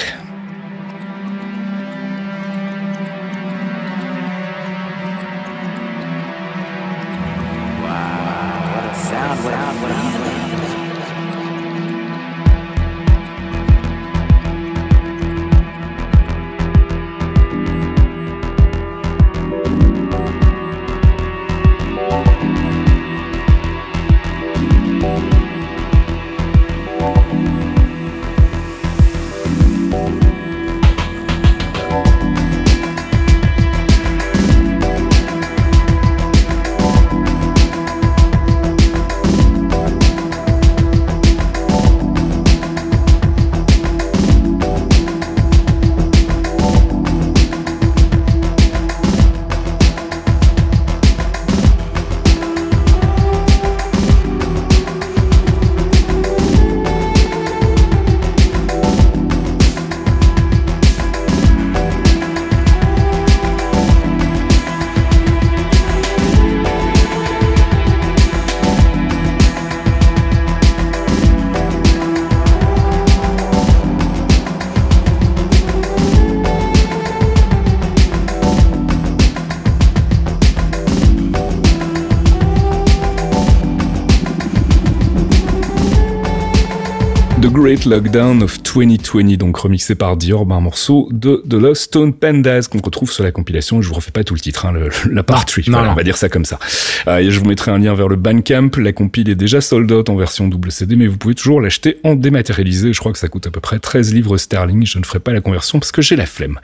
Great Lockdown of 2020, donc remixé par Dior, un morceau de The Lost Stone Pandas qu'on retrouve sur la compilation. Je vous refais pas tout le titre, hein, la part 3, on va dire ça comme ça. Euh, je vous mettrai un lien vers le Bandcamp. La compile est déjà sold out en version double CD, mais vous pouvez toujours l'acheter en dématérialisé. Je crois que ça coûte à peu près 13 livres sterling. Je ne ferai pas la conversion parce que j'ai la flemme.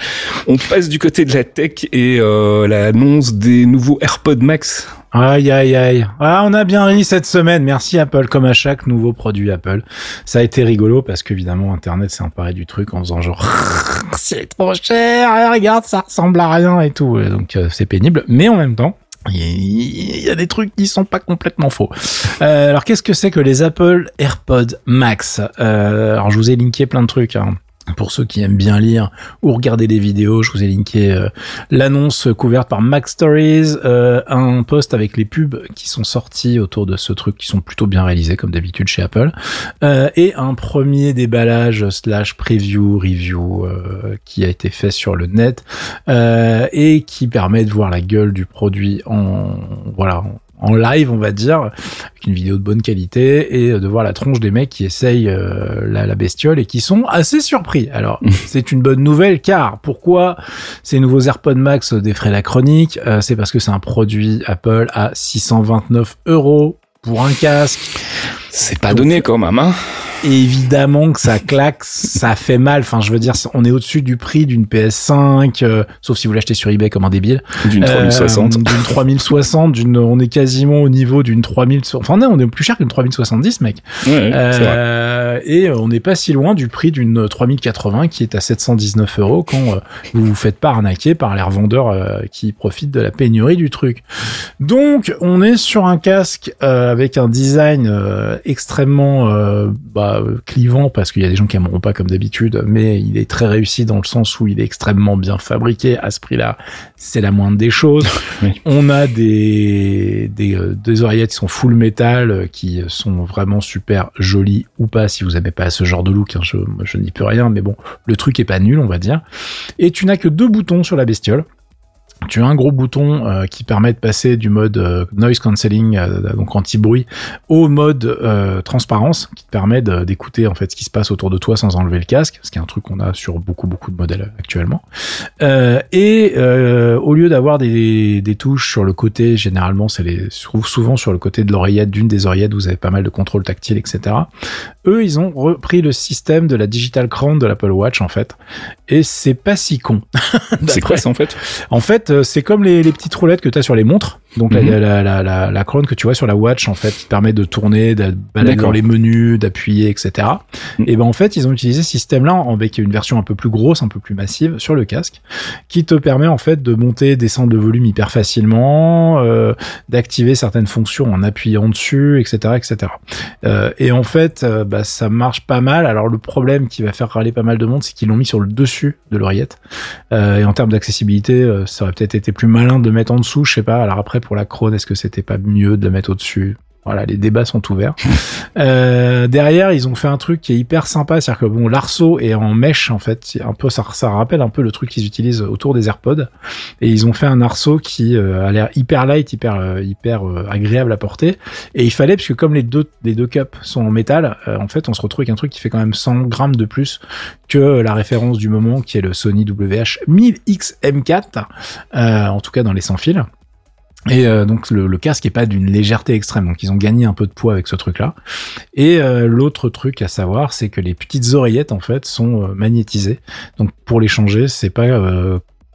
On passe du côté de la tech et euh, l'annonce des nouveaux AirPods Max Aïe aïe aïe. Ah, on a bien ri cette semaine. Merci Apple, comme à chaque nouveau produit Apple. Ça a été rigolo parce qu'évidemment Internet s'est emparé du truc en faisant genre [LAUGHS] c'est trop cher. Ah, regarde, ça ressemble à rien et tout. Donc euh, c'est pénible, mais en même temps. Il y a des trucs qui sont pas complètement faux. Euh, alors qu'est-ce que c'est que les Apple AirPods Max? Euh, Alors je vous ai linké plein de trucs. Hein. Pour ceux qui aiment bien lire ou regarder des vidéos, je vous ai linké euh, l'annonce couverte par Mac Stories, euh, un post avec les pubs qui sont sortis autour de ce truc, qui sont plutôt bien réalisés comme d'habitude chez Apple, euh, et un premier déballage slash preview review qui a été fait sur le net et qui permet de voir la gueule du produit en voilà en live, on va dire, avec une vidéo de bonne qualité et de voir la tronche des mecs qui essayent euh, la, bestiole et qui sont assez surpris. Alors, [LAUGHS] c'est une bonne nouvelle car pourquoi ces nouveaux AirPods Max défraient la chronique euh, C'est parce que c'est un produit Apple à 629 euros pour un casque. C'est pas donné quand même, hein évidemment que ça claque, ça fait mal. Enfin, je veux dire, on est au-dessus du prix d'une PS5, euh, sauf si vous l'achetez sur eBay comme un débile. D'une 3060. Euh, d'une 3060, d'une, on est quasiment au niveau d'une 3000, enfin, non, on est plus cher qu'une 3070, mec. Ouais, euh, et on n'est pas si loin du prix d'une 3080 qui est à 719 euros quand vous vous faites pas arnaquer par les revendeurs qui profitent de la pénurie du truc. Donc, on est sur un casque avec un design extrêmement, bah, clivant parce qu'il y a des gens qui aimeront pas comme d'habitude, mais il est très réussi dans le sens où il est extrêmement bien fabriqué à ce prix-là. C'est la moindre des choses. [LAUGHS] On a des, des, euh, des oreillettes qui sont full métal, euh, qui sont vraiment super jolies ou pas si vous n'aimez pas ce genre de look. Hein, je, je n'y peux rien, mais bon, le truc est pas nul, on va dire. Et tu n'as que deux boutons sur la bestiole tu as un gros bouton euh, qui permet de passer du mode euh, noise cancelling, euh, donc anti-bruit, au mode transparence, qui te permet d'écouter en fait ce qui se passe autour de toi sans enlever le casque, ce qui est un truc qu'on a sur beaucoup beaucoup de modèles actuellement. et au lieu d'avoir des, des, touches sur le côté, généralement c'est les souvent sur le côté de l'oreillette, d'une des oreillettes, vous avez pas mal de contrôle tactile, etc. Eux, ils ont repris le système de la Digital Crown de l'Apple Watch en fait, et c'est pas si con. [LAUGHS] c'est quoi ça en fait? En fait, euh, c'est comme les, petites roulettes que tu as sur les montres. Donc la, mhm. la, la, la, la, que tu vois sur la watch en fait qui permet de tourner, de balader dans les menus, d'appuyer, etc. Mhm. Et ben en fait ils ont utilisé ce système-là avec une version un peu plus grosse, un peu plus massive sur le casque, qui te permet en fait de monter, descendre de volume hyper facilement, euh, d'activer certaines fonctions en appuyant dessus, etc., etc. Euh, et en fait euh, bah, ça marche pas mal. Alors le problème qui va faire râler pas mal de monde, c'est qu'ils l'ont mis sur le dessus de l'oreillette. Euh, et en termes d'accessibilité, euh, ça aurait peut-être été plus malin de le mettre en dessous, je sais pas. Alors après pour la Krone, est-ce que c'était pas mieux de le mettre au-dessus? Voilà, les débats sont ouverts. [LAUGHS] euh, derrière, ils ont fait un truc qui est hyper sympa, c'est-à-dire que bon, l'arceau est en mèche en fait, un peu ça, ça rappelle un peu le truc qu'ils utilisent autour des AirPods, et ils ont fait un arceau qui euh, a l'air hyper light, hyper euh, hyper euh, agréable à porter. Et il fallait parce que comme les deux les deux cups sont en métal, en fait, on se retrouve avec un truc qui fait quand même 100 grammes de plus que la référence du moment, qui est le Sony WH 1000X M4, en tout cas dans les sans fils. Et euh, donc le, casque est pas d'une légèreté extrême, donc ils ont gagné un peu de poids avec ce truc-là. Et euh, l'autre truc à savoir, c'est que les petites oreillettes en fait sont euh, magnétisées. Donc pour les changer, c'est pas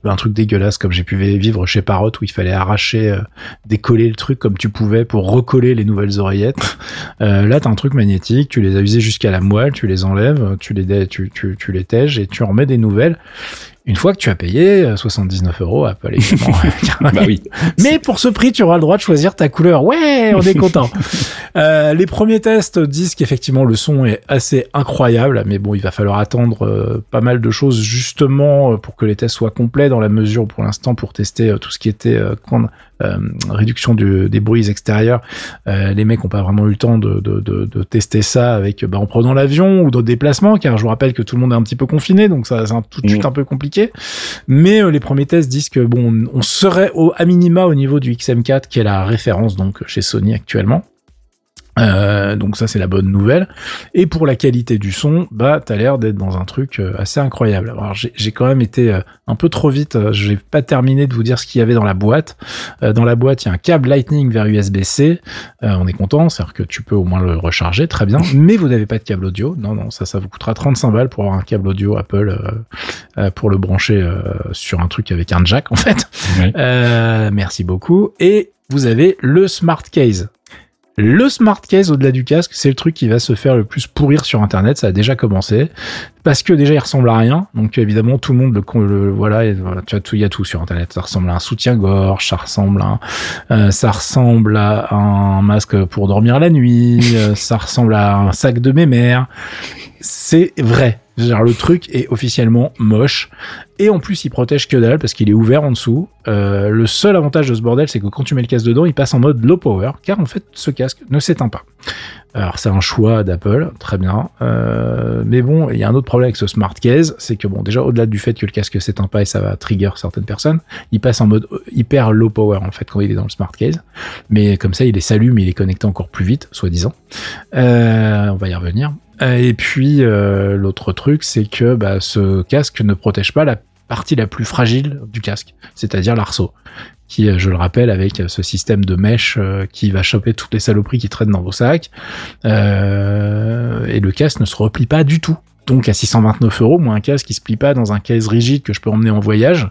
un truc dégueulasse comme j'ai pu vivre chez Parrot où il fallait arracher, décoller le truc comme tu pouvais pour recoller les nouvelles oreillettes. là, t'as un truc magnétique, tu les as usées jusqu'à la moelle, tu les enlèves, tu les tu, tu, tu les tèges et tu en remets des nouvelles. Une fois que tu as payé 79 euh, euros, Apple évidemment. [LAUGHS] [LAUGHS] bah oui. Mais pour ce prix, tu auras le droit de choisir ta couleur. Ouais, on est content. [LAUGHS] euh, les premiers tests disent qu'effectivement le son est assez incroyable, mais bon, il va falloir attendre euh, pas mal de choses justement pour que les tests soient complets dans la mesure pour l'instant pour tester tout ce qui était euh, réduction des bruits extérieurs. Euh, les mecs ont pas vraiment eu le temps de, de, de, de tester ça avec bah, en prenant l'avion ou d'autres déplacements, car je vous rappelle que tout le monde est un petit peu confiné, donc ça c'est tout de suite mmh. un peu compliqué. Mais euh, les premiers tests disent que bon, on serait au à minima au niveau du XM4 qui est la référence donc chez Sony actuellement. Euh, donc ça c'est la bonne nouvelle. Et pour la qualité du son, bah t'as l'air d'être dans un truc euh, assez incroyable. Alors j'ai quand même été euh, un peu trop vite. Je vais pas terminé de vous dire ce qu'il y avait dans la boîte. dans la boîte il y a un câble Lightning vers USB-C. on est content, c'est-à-dire que tu peux au moins le recharger, très bien. [LAUGHS] Mais vous n'avez pas de câble audio. Non non, ça ça vous coûtera 35 balles pour avoir un câble audio Apple pour le brancher sur un truc avec un jack en fait. merci beaucoup. Et vous avez le Smart Case. Le smart case au-delà du casque, c'est le truc qui va se faire le plus pourrir sur Internet. Ça a déjà commencé parce que déjà il ressemble à rien. Donc évidemment tout le monde le, voilà, tu as tout, il y a tout sur Internet. Ça ressemble à un soutien-gorge, ça ressemble à, euh, un masque pour dormir la nuit, [LAUGHS] euh, ça ressemble à un sac de mémère. C'est vrai. Genre le truc est officiellement moche et en plus il protège que dalle parce qu'il est ouvert en dessous. Euh, le seul avantage de ce bordel c'est que quand tu mets le casque dedans il passe en mode low power car en fait ce casque ne s'éteint pas. Alors c'est un choix d'Apple, très bien. Euh, mais bon, il y a un autre problème avec ce smart case, c'est que bon déjà au-delà du fait que le casque s'éteint pas et ça va trigger certaines personnes, il passe en mode hyper low power en fait quand il est dans le smart case. Mais comme ça il est s'allume, il est connecté encore plus vite, soi-disant. Euh, on va y revenir. Euh, et puis l'autre truc, c'est que bah, ce casque ne protège pas la partie la plus fragile du casque, c'est-à-dire l'arceau, euh, je le rappelle, avec ce système de mèche qui va choper toutes les saloperies qui traînent dans vos sacs, euh, et le casque ne se replie pas du tout. Donc à 629 euros, moi un casque qui se plie pas dans un case rigide que je peux emmener en voyage,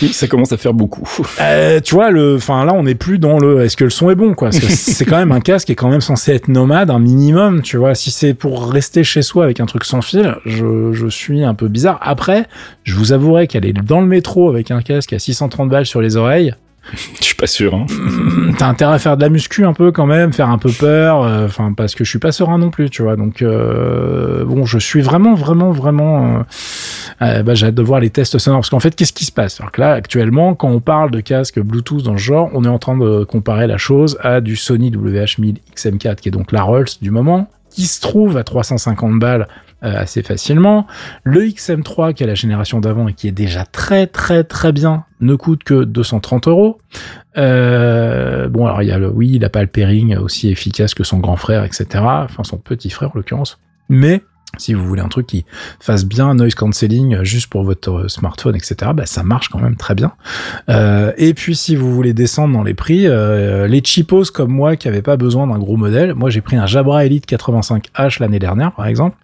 [LAUGHS] ça commence à faire beaucoup. Euh, tu vois, le, enfin là, on n'est plus dans le. Est-ce que le son est bon, quoi? [LAUGHS] C'est quand même un casque qui est quand même censé être nomade, un minimum, tu vois. Si c'est pour rester chez soi avec un truc sans fil, je, je suis un peu bizarre. Après, je vous avouerai qu'aller dans le métro avec un casque à 630 balles sur les oreilles, [LAUGHS] je suis pas sûr. Hein. T'as intérêt à faire de la muscu un peu quand même, faire un peu peur, euh, enfin parce que je suis pas serein non plus, tu vois. Donc euh, bon, je suis vraiment, vraiment, vraiment. Euh, bah, j'ai hâte de voir les tests sonores parce qu'en fait, qu'est-ce qui se passe? Alors que là, actuellement, quand on parle de casque Bluetooth dans ce genre, on est en train de comparer la chose à du Sony WH-1000 XM4 qui est donc la Rolls du moment qui se trouve à 350 balles euh, assez facilement. Le XM3 qui est la génération d'avant et qui est déjà très très très bien ne coûte que 230 euros. Euh, bon alors il a oui il a pas le pairing aussi efficace que son grand frère etc. Enfin son petit frère en l'occurrence. Mais si vous voulez un truc qui fasse bien noise cancelling juste pour votre smartphone, etc., bah, ça marche quand même très bien. Euh, et puis si vous voulez descendre dans les prix, euh, les cheapos comme moi qui n'avaient pas besoin d'un gros modèle, moi j'ai pris un Jabra Elite 85H l'année dernière par exemple,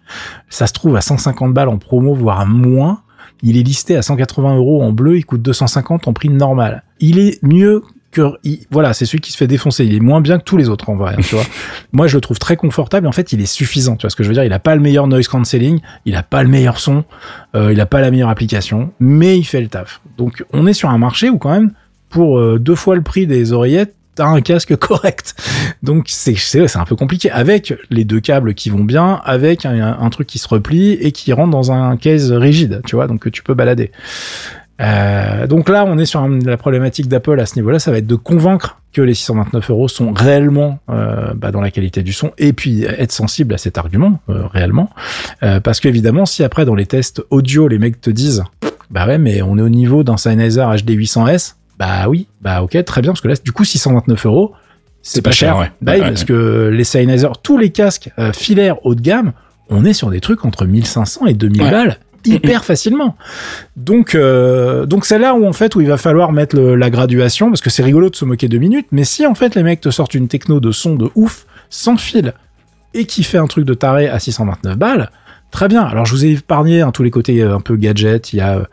ça se trouve à 150 balles en promo, voire moins Il est listé à 180 euros en bleu, il coûte 250 en prix normal. Il est mieux que voilà, c'est celui qui se fait défoncer. Il est moins bien que tous les autres en vrai, hein, tu vois. [LAUGHS] Moi, je le trouve très confortable. En fait, il est suffisant. Tu vois ce que je veux dire Il a pas le meilleur noise cancelling, il a pas le meilleur son, euh, il a pas la meilleure application, mais il fait le taf. Donc, on est sur un marché où quand même, pour euh, deux fois le prix des oreillettes, t'as un casque [LAUGHS] correct. Donc c'est c'est un peu compliqué avec les deux câbles qui vont bien, avec un, un, truc qui se replie et qui rentre dans un case rigide, tu vois, donc que tu peux balader. Euh, donc là, on est sur la problématique d'Apple à ce niveau-là, ça va être de convaincre que les 629 euros sont réellement euh, bah, dans la qualité du son, et puis être sensible à cet argument euh, réellement, euh, parce qu'évidemment, si après dans les tests audio, les mecs te disent, bah ouais, mais on est au niveau d'un Sennheiser HD 800S, bah oui, bah ok, très bien, parce que là, du coup, 629 euros, c'est pas, cher, ouais. Bah, parce que les Sennheiser, tous les casques filaires haut de gamme, on est sur des trucs entre 1500 et 2000 balles hyper [LAUGHS] facilement. Donc, euh, donc c'est là où en fait où il va falloir mettre la graduation parce que c'est rigolo de se moquer deux minutes, mais si en fait les mecs te sortent une techno de son de ouf sans fil et qui fait un truc de taré à 629 balles, Très bien. Alors je vous ai épargné hein, tous les côtés euh, un peu gadget. Il y a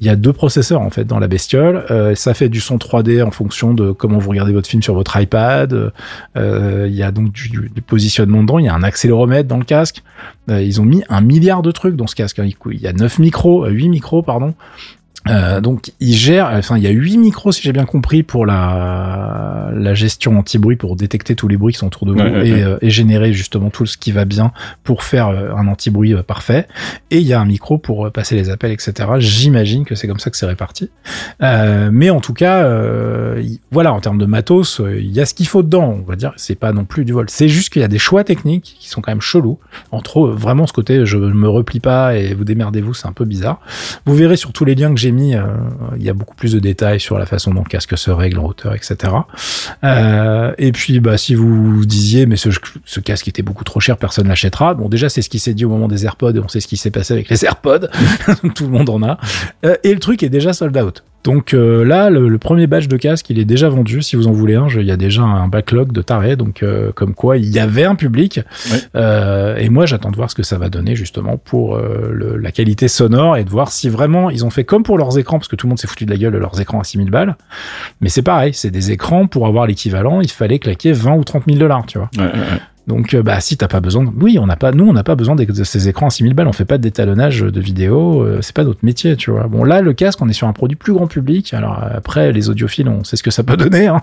il y a deux processeurs en fait dans la bestiole. Euh, ça fait du son 3D en fonction de comment vous regardez votre film sur votre iPad. Euh, il y a donc du, du, positionnement dedans. Il y a un accéléromètre dans le casque. Euh, ils ont mis un milliard de trucs dans ce casque. Hein. Il y a 9 micros, 8 micros pardon. Euh, donc il gère, enfin il y a huit micros si j'ai bien compris pour la, la gestion anti-bruit pour détecter tous les bruits qui sont autour de vous et, euh, et, générer justement tout ce qui va bien pour faire euh, un anti-bruit parfait. Et il y a un micro pour passer les appels, etc. J'imagine que c'est comme ça que c'est réparti. mais en tout cas, voilà en termes de matos, il y a ce qu'il faut dedans. On va dire, c'est pas non plus du vol. C'est juste qu'il y a des choix techniques qui sont quand même chelous. Entre vraiment ce côté, je me replie pas et vous démerdez-vous, c'est un peu bizarre. Vous verrez sur tous les liens que j'ai euh, il y a beaucoup plus de détails sur la façon dont le casque se règle en hauteur, etc. Euh, et puis, bah, si vous disiez, mais ce, ce casque était beaucoup trop cher, personne l'achètera. Bon, déjà, c'est ce qui s'est dit au moment des AirPods et on sait ce qui s'est passé avec les [LAUGHS] AirPods. [LAUGHS] Tout le monde en a. Euh, et le truc est déjà sold out. Donc euh, là, le, premier batch de casque, il est déjà vendu. Si vous en voulez un, il y a déjà un backlog de taré. Donc euh, comme quoi, il y avait un public. Euh, et moi, j'attends de voir ce que ça va donner justement pour le, la qualité sonore et de voir si vraiment ils ont fait comme pour leurs écrans, parce que tout le monde s'est foutu de la gueule de leurs écrans à 6000 balles. Mais c'est pareil, c'est des écrans pour avoir l'équivalent, il fallait claquer 20 ou 30 000 dollars, tu vois. Ouais, ouais, donc, euh, bah, si t'as pas besoin, oui, on n'a pas, nous, on n'a pas besoin de ces écrans à 6000 balles. On fait pas détalonnage de vidéo. Euh, c'est pas notre métier, tu vois. Bon, là, le casque, on est sur un produit plus grand public. Alors après, les audiophiles, on sait ce que ça peut [LAUGHS] donner, hein.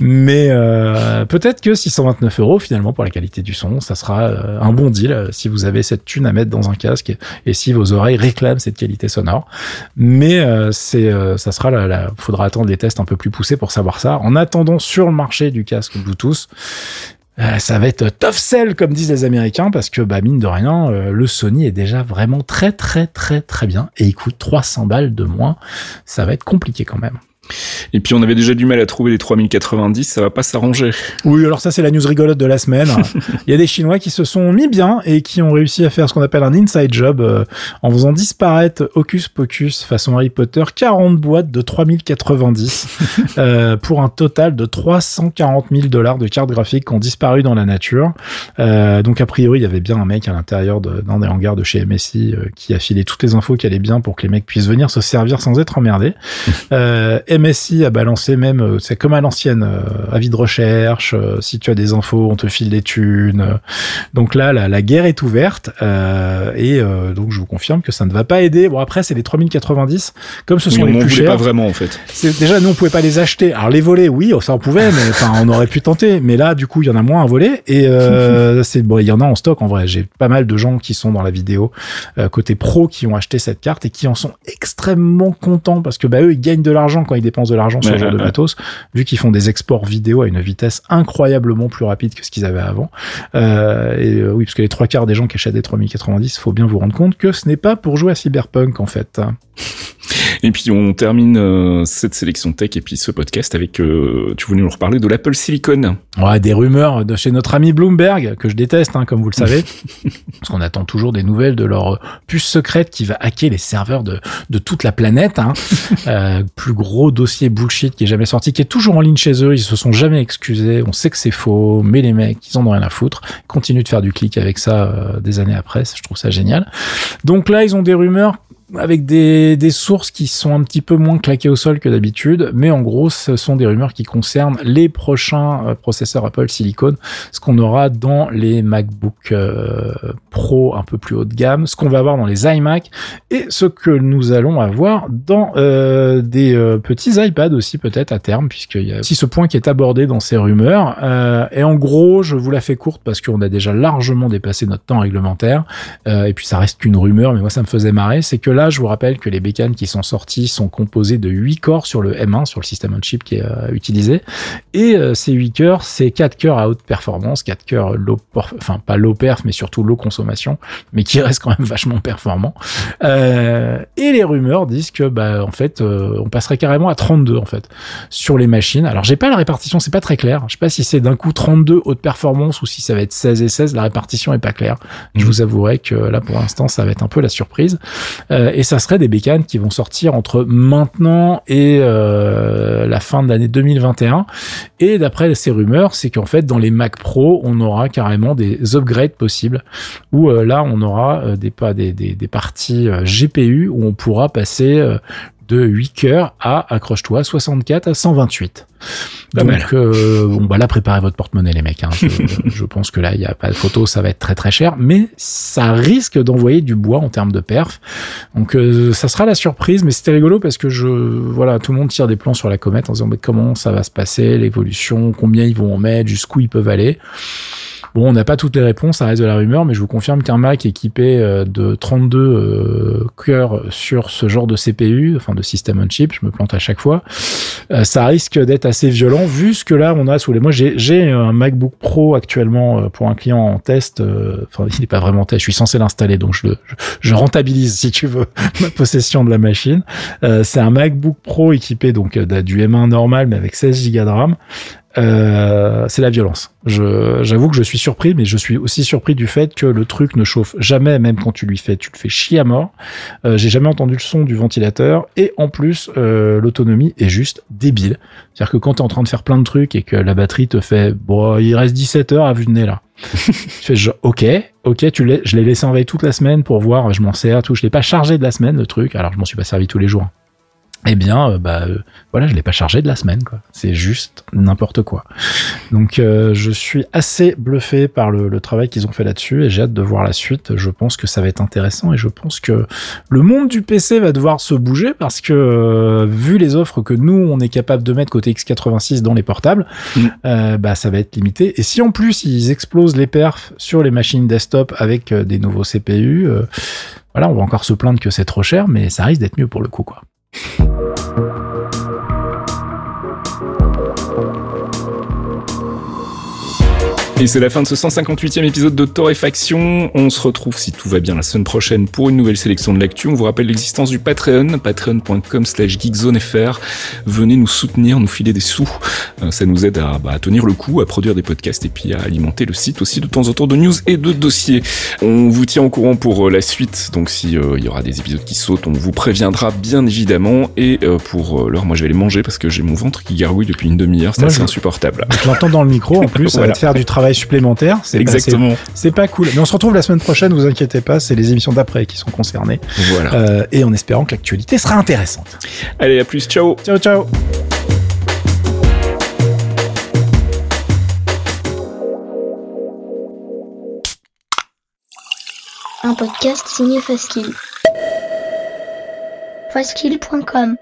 mais euh, peut-être que 629 euros finalement pour la qualité du son, ça sera un bon deal si vous avez cette thune à mettre dans un casque et si vos oreilles réclament cette qualité sonore. Mais c'est, ça sera, la, la, faudra attendre des tests un peu plus poussés pour savoir ça. En attendant, sur le marché du casque Bluetooth, euh, ça va être tough sell comme disent les Américains parce que bah mine de rien euh, le Sony est déjà vraiment très très très très bien et il coûte 300 balles de moins. Ça va être compliqué quand même. Et puis on avait déjà du mal à trouver les 3090, ça va pas s'arranger. Oui, alors ça c'est la news rigolote de la semaine. [LAUGHS] Il y a des Chinois qui se sont mis bien et qui ont réussi à faire ce qu'on appelle un inside job euh, en faisant disparaître Hocus Pocus façon Harry Potter 40 boîtes de 3090 [LAUGHS] euh, pour un total de 340 000 dollars de cartes graphiques qui ont disparu dans la nature. Euh, donc a priori il y avait bien un mec à l'intérieur d'un des hangars de chez MSI euh, qui a filé toutes les infos qui allaient bien pour que les mecs puissent venir se servir sans être emmerdés. [LAUGHS] MSI a balancé même, euh, c'est comme à l'ancienne, euh, avis de recherche, euh, si tu as des infos, on te file des thunes. Donc là, la, la guerre est ouverte et donc je vous confirme que ça ne va pas aider. Bon après, c'est les 3090, comme ce sont les plus chers. pas vraiment en fait. Déjà nous on pouvait pas les acheter. Alors les voler, oui, ça on pouvait, mais enfin on aurait pu tenter. Mais là, du coup, il y en a moins à voler et c'est bon, il y en a en stock en vrai. J'ai pas mal de gens qui sont dans la vidéo côté pro qui ont acheté cette carte et qui en sont extrêmement contents parce que bah eux ils gagnent de l'argent quand ils dépensent de l'argent sur ce genre de matos, vu qu'ils font des exports vidéo à une vitesse incroyablement plus rapide que ce qu'ils avaient avant. Euh, et euh, oui, parce que les trois quarts des gens qui achètent des 3090, faut bien vous rendre compte que ce n'est pas pour jouer à Cyberpunk en fait. Et puis on termine euh, cette sélection tech et puis ce podcast avec, euh, tu voulais nous reparler de l'Apple Silicon. Ouais, des rumeurs de chez notre ami Bloomberg, que je déteste, hein, comme vous le savez, [LAUGHS] parce qu'on attend toujours des nouvelles de leur puce secrète qui va hacker les serveurs de, de toute la planète. Hein. [LAUGHS] euh, plus gros dossier bullshit qui est jamais sorti, qui est toujours en ligne chez eux, ils se sont jamais excusés, on sait que c'est faux, mais les mecs, ils en ont rien à foutre, ils continuent de faire du clic avec ça euh, des années après, je trouve ça génial. Donc là, ils ont des rumeurs avec des, sources qui sont un petit peu moins claquées au sol que d'habitude, mais en gros, ce sont des rumeurs qui concernent les prochains processeurs Apple Silicon, ce qu'on aura dans les MacBook Pro un peu plus haut de gamme, ce qu'on va avoir dans les iMac et ce que nous allons avoir dans des petits iPads aussi peut-être à terme, puisqu'il y a aussi ce point qui est abordé dans ces rumeurs. et en gros, je vous la fais courte parce qu'on a déjà largement dépassé notre temps réglementaire. Euh, et puis ça reste qu'une rumeur, mais moi ça me faisait marrer. C'est que là, je vous rappelle que les bécanes qui sont sorties sont composées de 8 corps sur le M1, sur le système on chip qui est euh, utilisé. Et euh, ces 8 cœurs, c'est 4 cœurs à haute performance, 4 cœurs low, enfin pas low perf, mais surtout low consommation, mais qui [LAUGHS] restent quand même vachement performants. et les rumeurs disent que bah en fait, on passerait carrément à 32 en fait sur les machines. Alors j'ai pas la répartition, c'est pas très clair. Je sais pas si c'est d'un coup 32 haute performance ou si ça va être 16 et 16. La répartition est pas claire. Je mhm. vous avouerai que là, pour l'instant, ça va être un peu la surprise. Euh, et ça serait des bécanes qui vont sortir entre maintenant et euh, la fin de l'année 2021. Et d'après ces rumeurs, c'est qu'en fait, dans les Mac Pro, on aura carrément des upgrades possibles. Où euh, là, on aura des, des, des, des parties GPU où on pourra passer de 8 cœurs à, accroche-toi, 64 à 128. Donc, euh, bon, bah là, préparez votre porte-monnaie, les mecs. Hein. Je, [LAUGHS] pense que là, il n'y a pas de photo, ça va être très très cher, mais ça risque d'envoyer du bois en termes de perf. Donc, euh, ça sera la surprise, mais c'était rigolo parce que je, voilà, tout le monde tire des plans sur la comète en disant comment ça va se passer, l'évolution, combien ils vont en mettre, jusqu'où ils peuvent aller. Bon, on n'a pas toutes les réponses, ça reste de la rumeur, mais je vous confirme qu'un Mac équipé euh, de 32 euh, cœurs sur ce genre de CPU, enfin de système on chip, je me plante à chaque fois, euh, ça risque d'être assez violent vu ce que là on a sous les. Moi, j'ai un MacBook Pro actuellement pour un client en test. Enfin, il n'est pas vraiment en test. Je suis censé l'installer, donc je, je, je, rentabilise si tu veux [LAUGHS] ma possession de la machine. C'est un MacBook Pro équipé donc du M1 normal, mais avec 16 Go de RAM. Euh, c'est la violence. J'avoue que je suis surpris, mais je suis aussi surpris du fait que le truc ne chauffe jamais, même quand tu lui fais, tu le fais chier à mort. Euh, J'ai jamais entendu le son du ventilateur, et en plus, euh, l'autonomie est juste débile. C'est-à-dire que quand tu es en train de faire plein de trucs et que la batterie te fait, bon, il reste 17 heures à vue de nez là. tu fais genre, ok, ok, tu je l'ai laissé en veille toute la semaine pour voir, je m'en sers, tout. Je l'ai pas chargé de la semaine, le truc. Alors, je m'en suis pas servi tous les jours eh bien, euh, bah euh, voilà, je l'ai pas chargé de la semaine, quoi. C'est juste n'importe quoi. Donc, euh, je suis assez bluffé par le, travail qu'ils ont fait là-dessus et j'ai hâte de voir la suite. Je pense que ça va être intéressant et je pense que le monde du PC va devoir se bouger parce que vu les offres que nous on est capable de mettre côté x86 dans les portables, mm. bah ça va être limité. Et si en plus ils explosent les perfs sur les machines desktop avec des nouveaux CPU, voilà, on va encore se plaindre que c'est trop cher, mais ça risque d'être mieux pour le coup, quoi. you [LAUGHS] Et c'est la fin de ce 158e épisode de Torréfaction. On se retrouve, si tout va bien, la semaine prochaine pour une nouvelle sélection de l'actu. On vous rappelle l'existence du Patreon, patreon.com slash geekzonefr. Venez nous soutenir, nous filer des sous. Euh, ça nous aide à, bah, à, tenir le coup, à produire des podcasts et puis à alimenter le site aussi de temps en temps de news et de dossiers. On vous tient au courant pour euh, la suite, donc si euh, il y aura des épisodes qui sautent, on vous préviendra bien évidemment. Et pour l'heure, moi je vais les manger parce que j'ai mon ventre qui gargouille depuis une demi-heure, c'est assez insupportable. Je l'entends dans le micro en plus, ça va [LAUGHS] te faire du travail supplémentaire. C'est Exactement. C'est pas cool. Mais on se retrouve la semaine prochaine, vous inquiétez pas, c'est les émissions d'après qui sont concernées. Voilà. Euh, et en espérant que l'actualité sera intéressante. Allez, à plus, ciao. Ciao, ciao. Un podcast signé Faskill. Faskill.com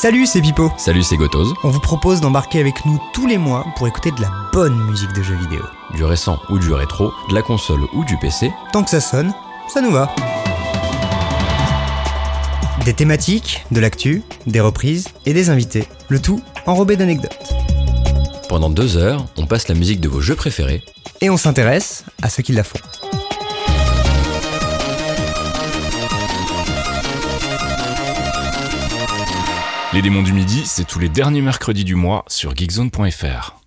Salut, c'est Pipo. Salut, c'est Gotoz. On vous propose d'embarquer avec nous tous les mois pour écouter de la bonne musique de jeux vidéo. Du récent ou du rétro, de la console ou du PC. Tant que ça sonne, ça nous va. Des thématiques, de l'actu, des reprises et des invités. Le tout enrobé d'anecdotes. Pendant deux heures, on passe la musique de vos jeux préférés. Et on s'intéresse à ceux qui la font. Les démons du midi, c'est tous les derniers mercredis du mois sur geekzone.fr.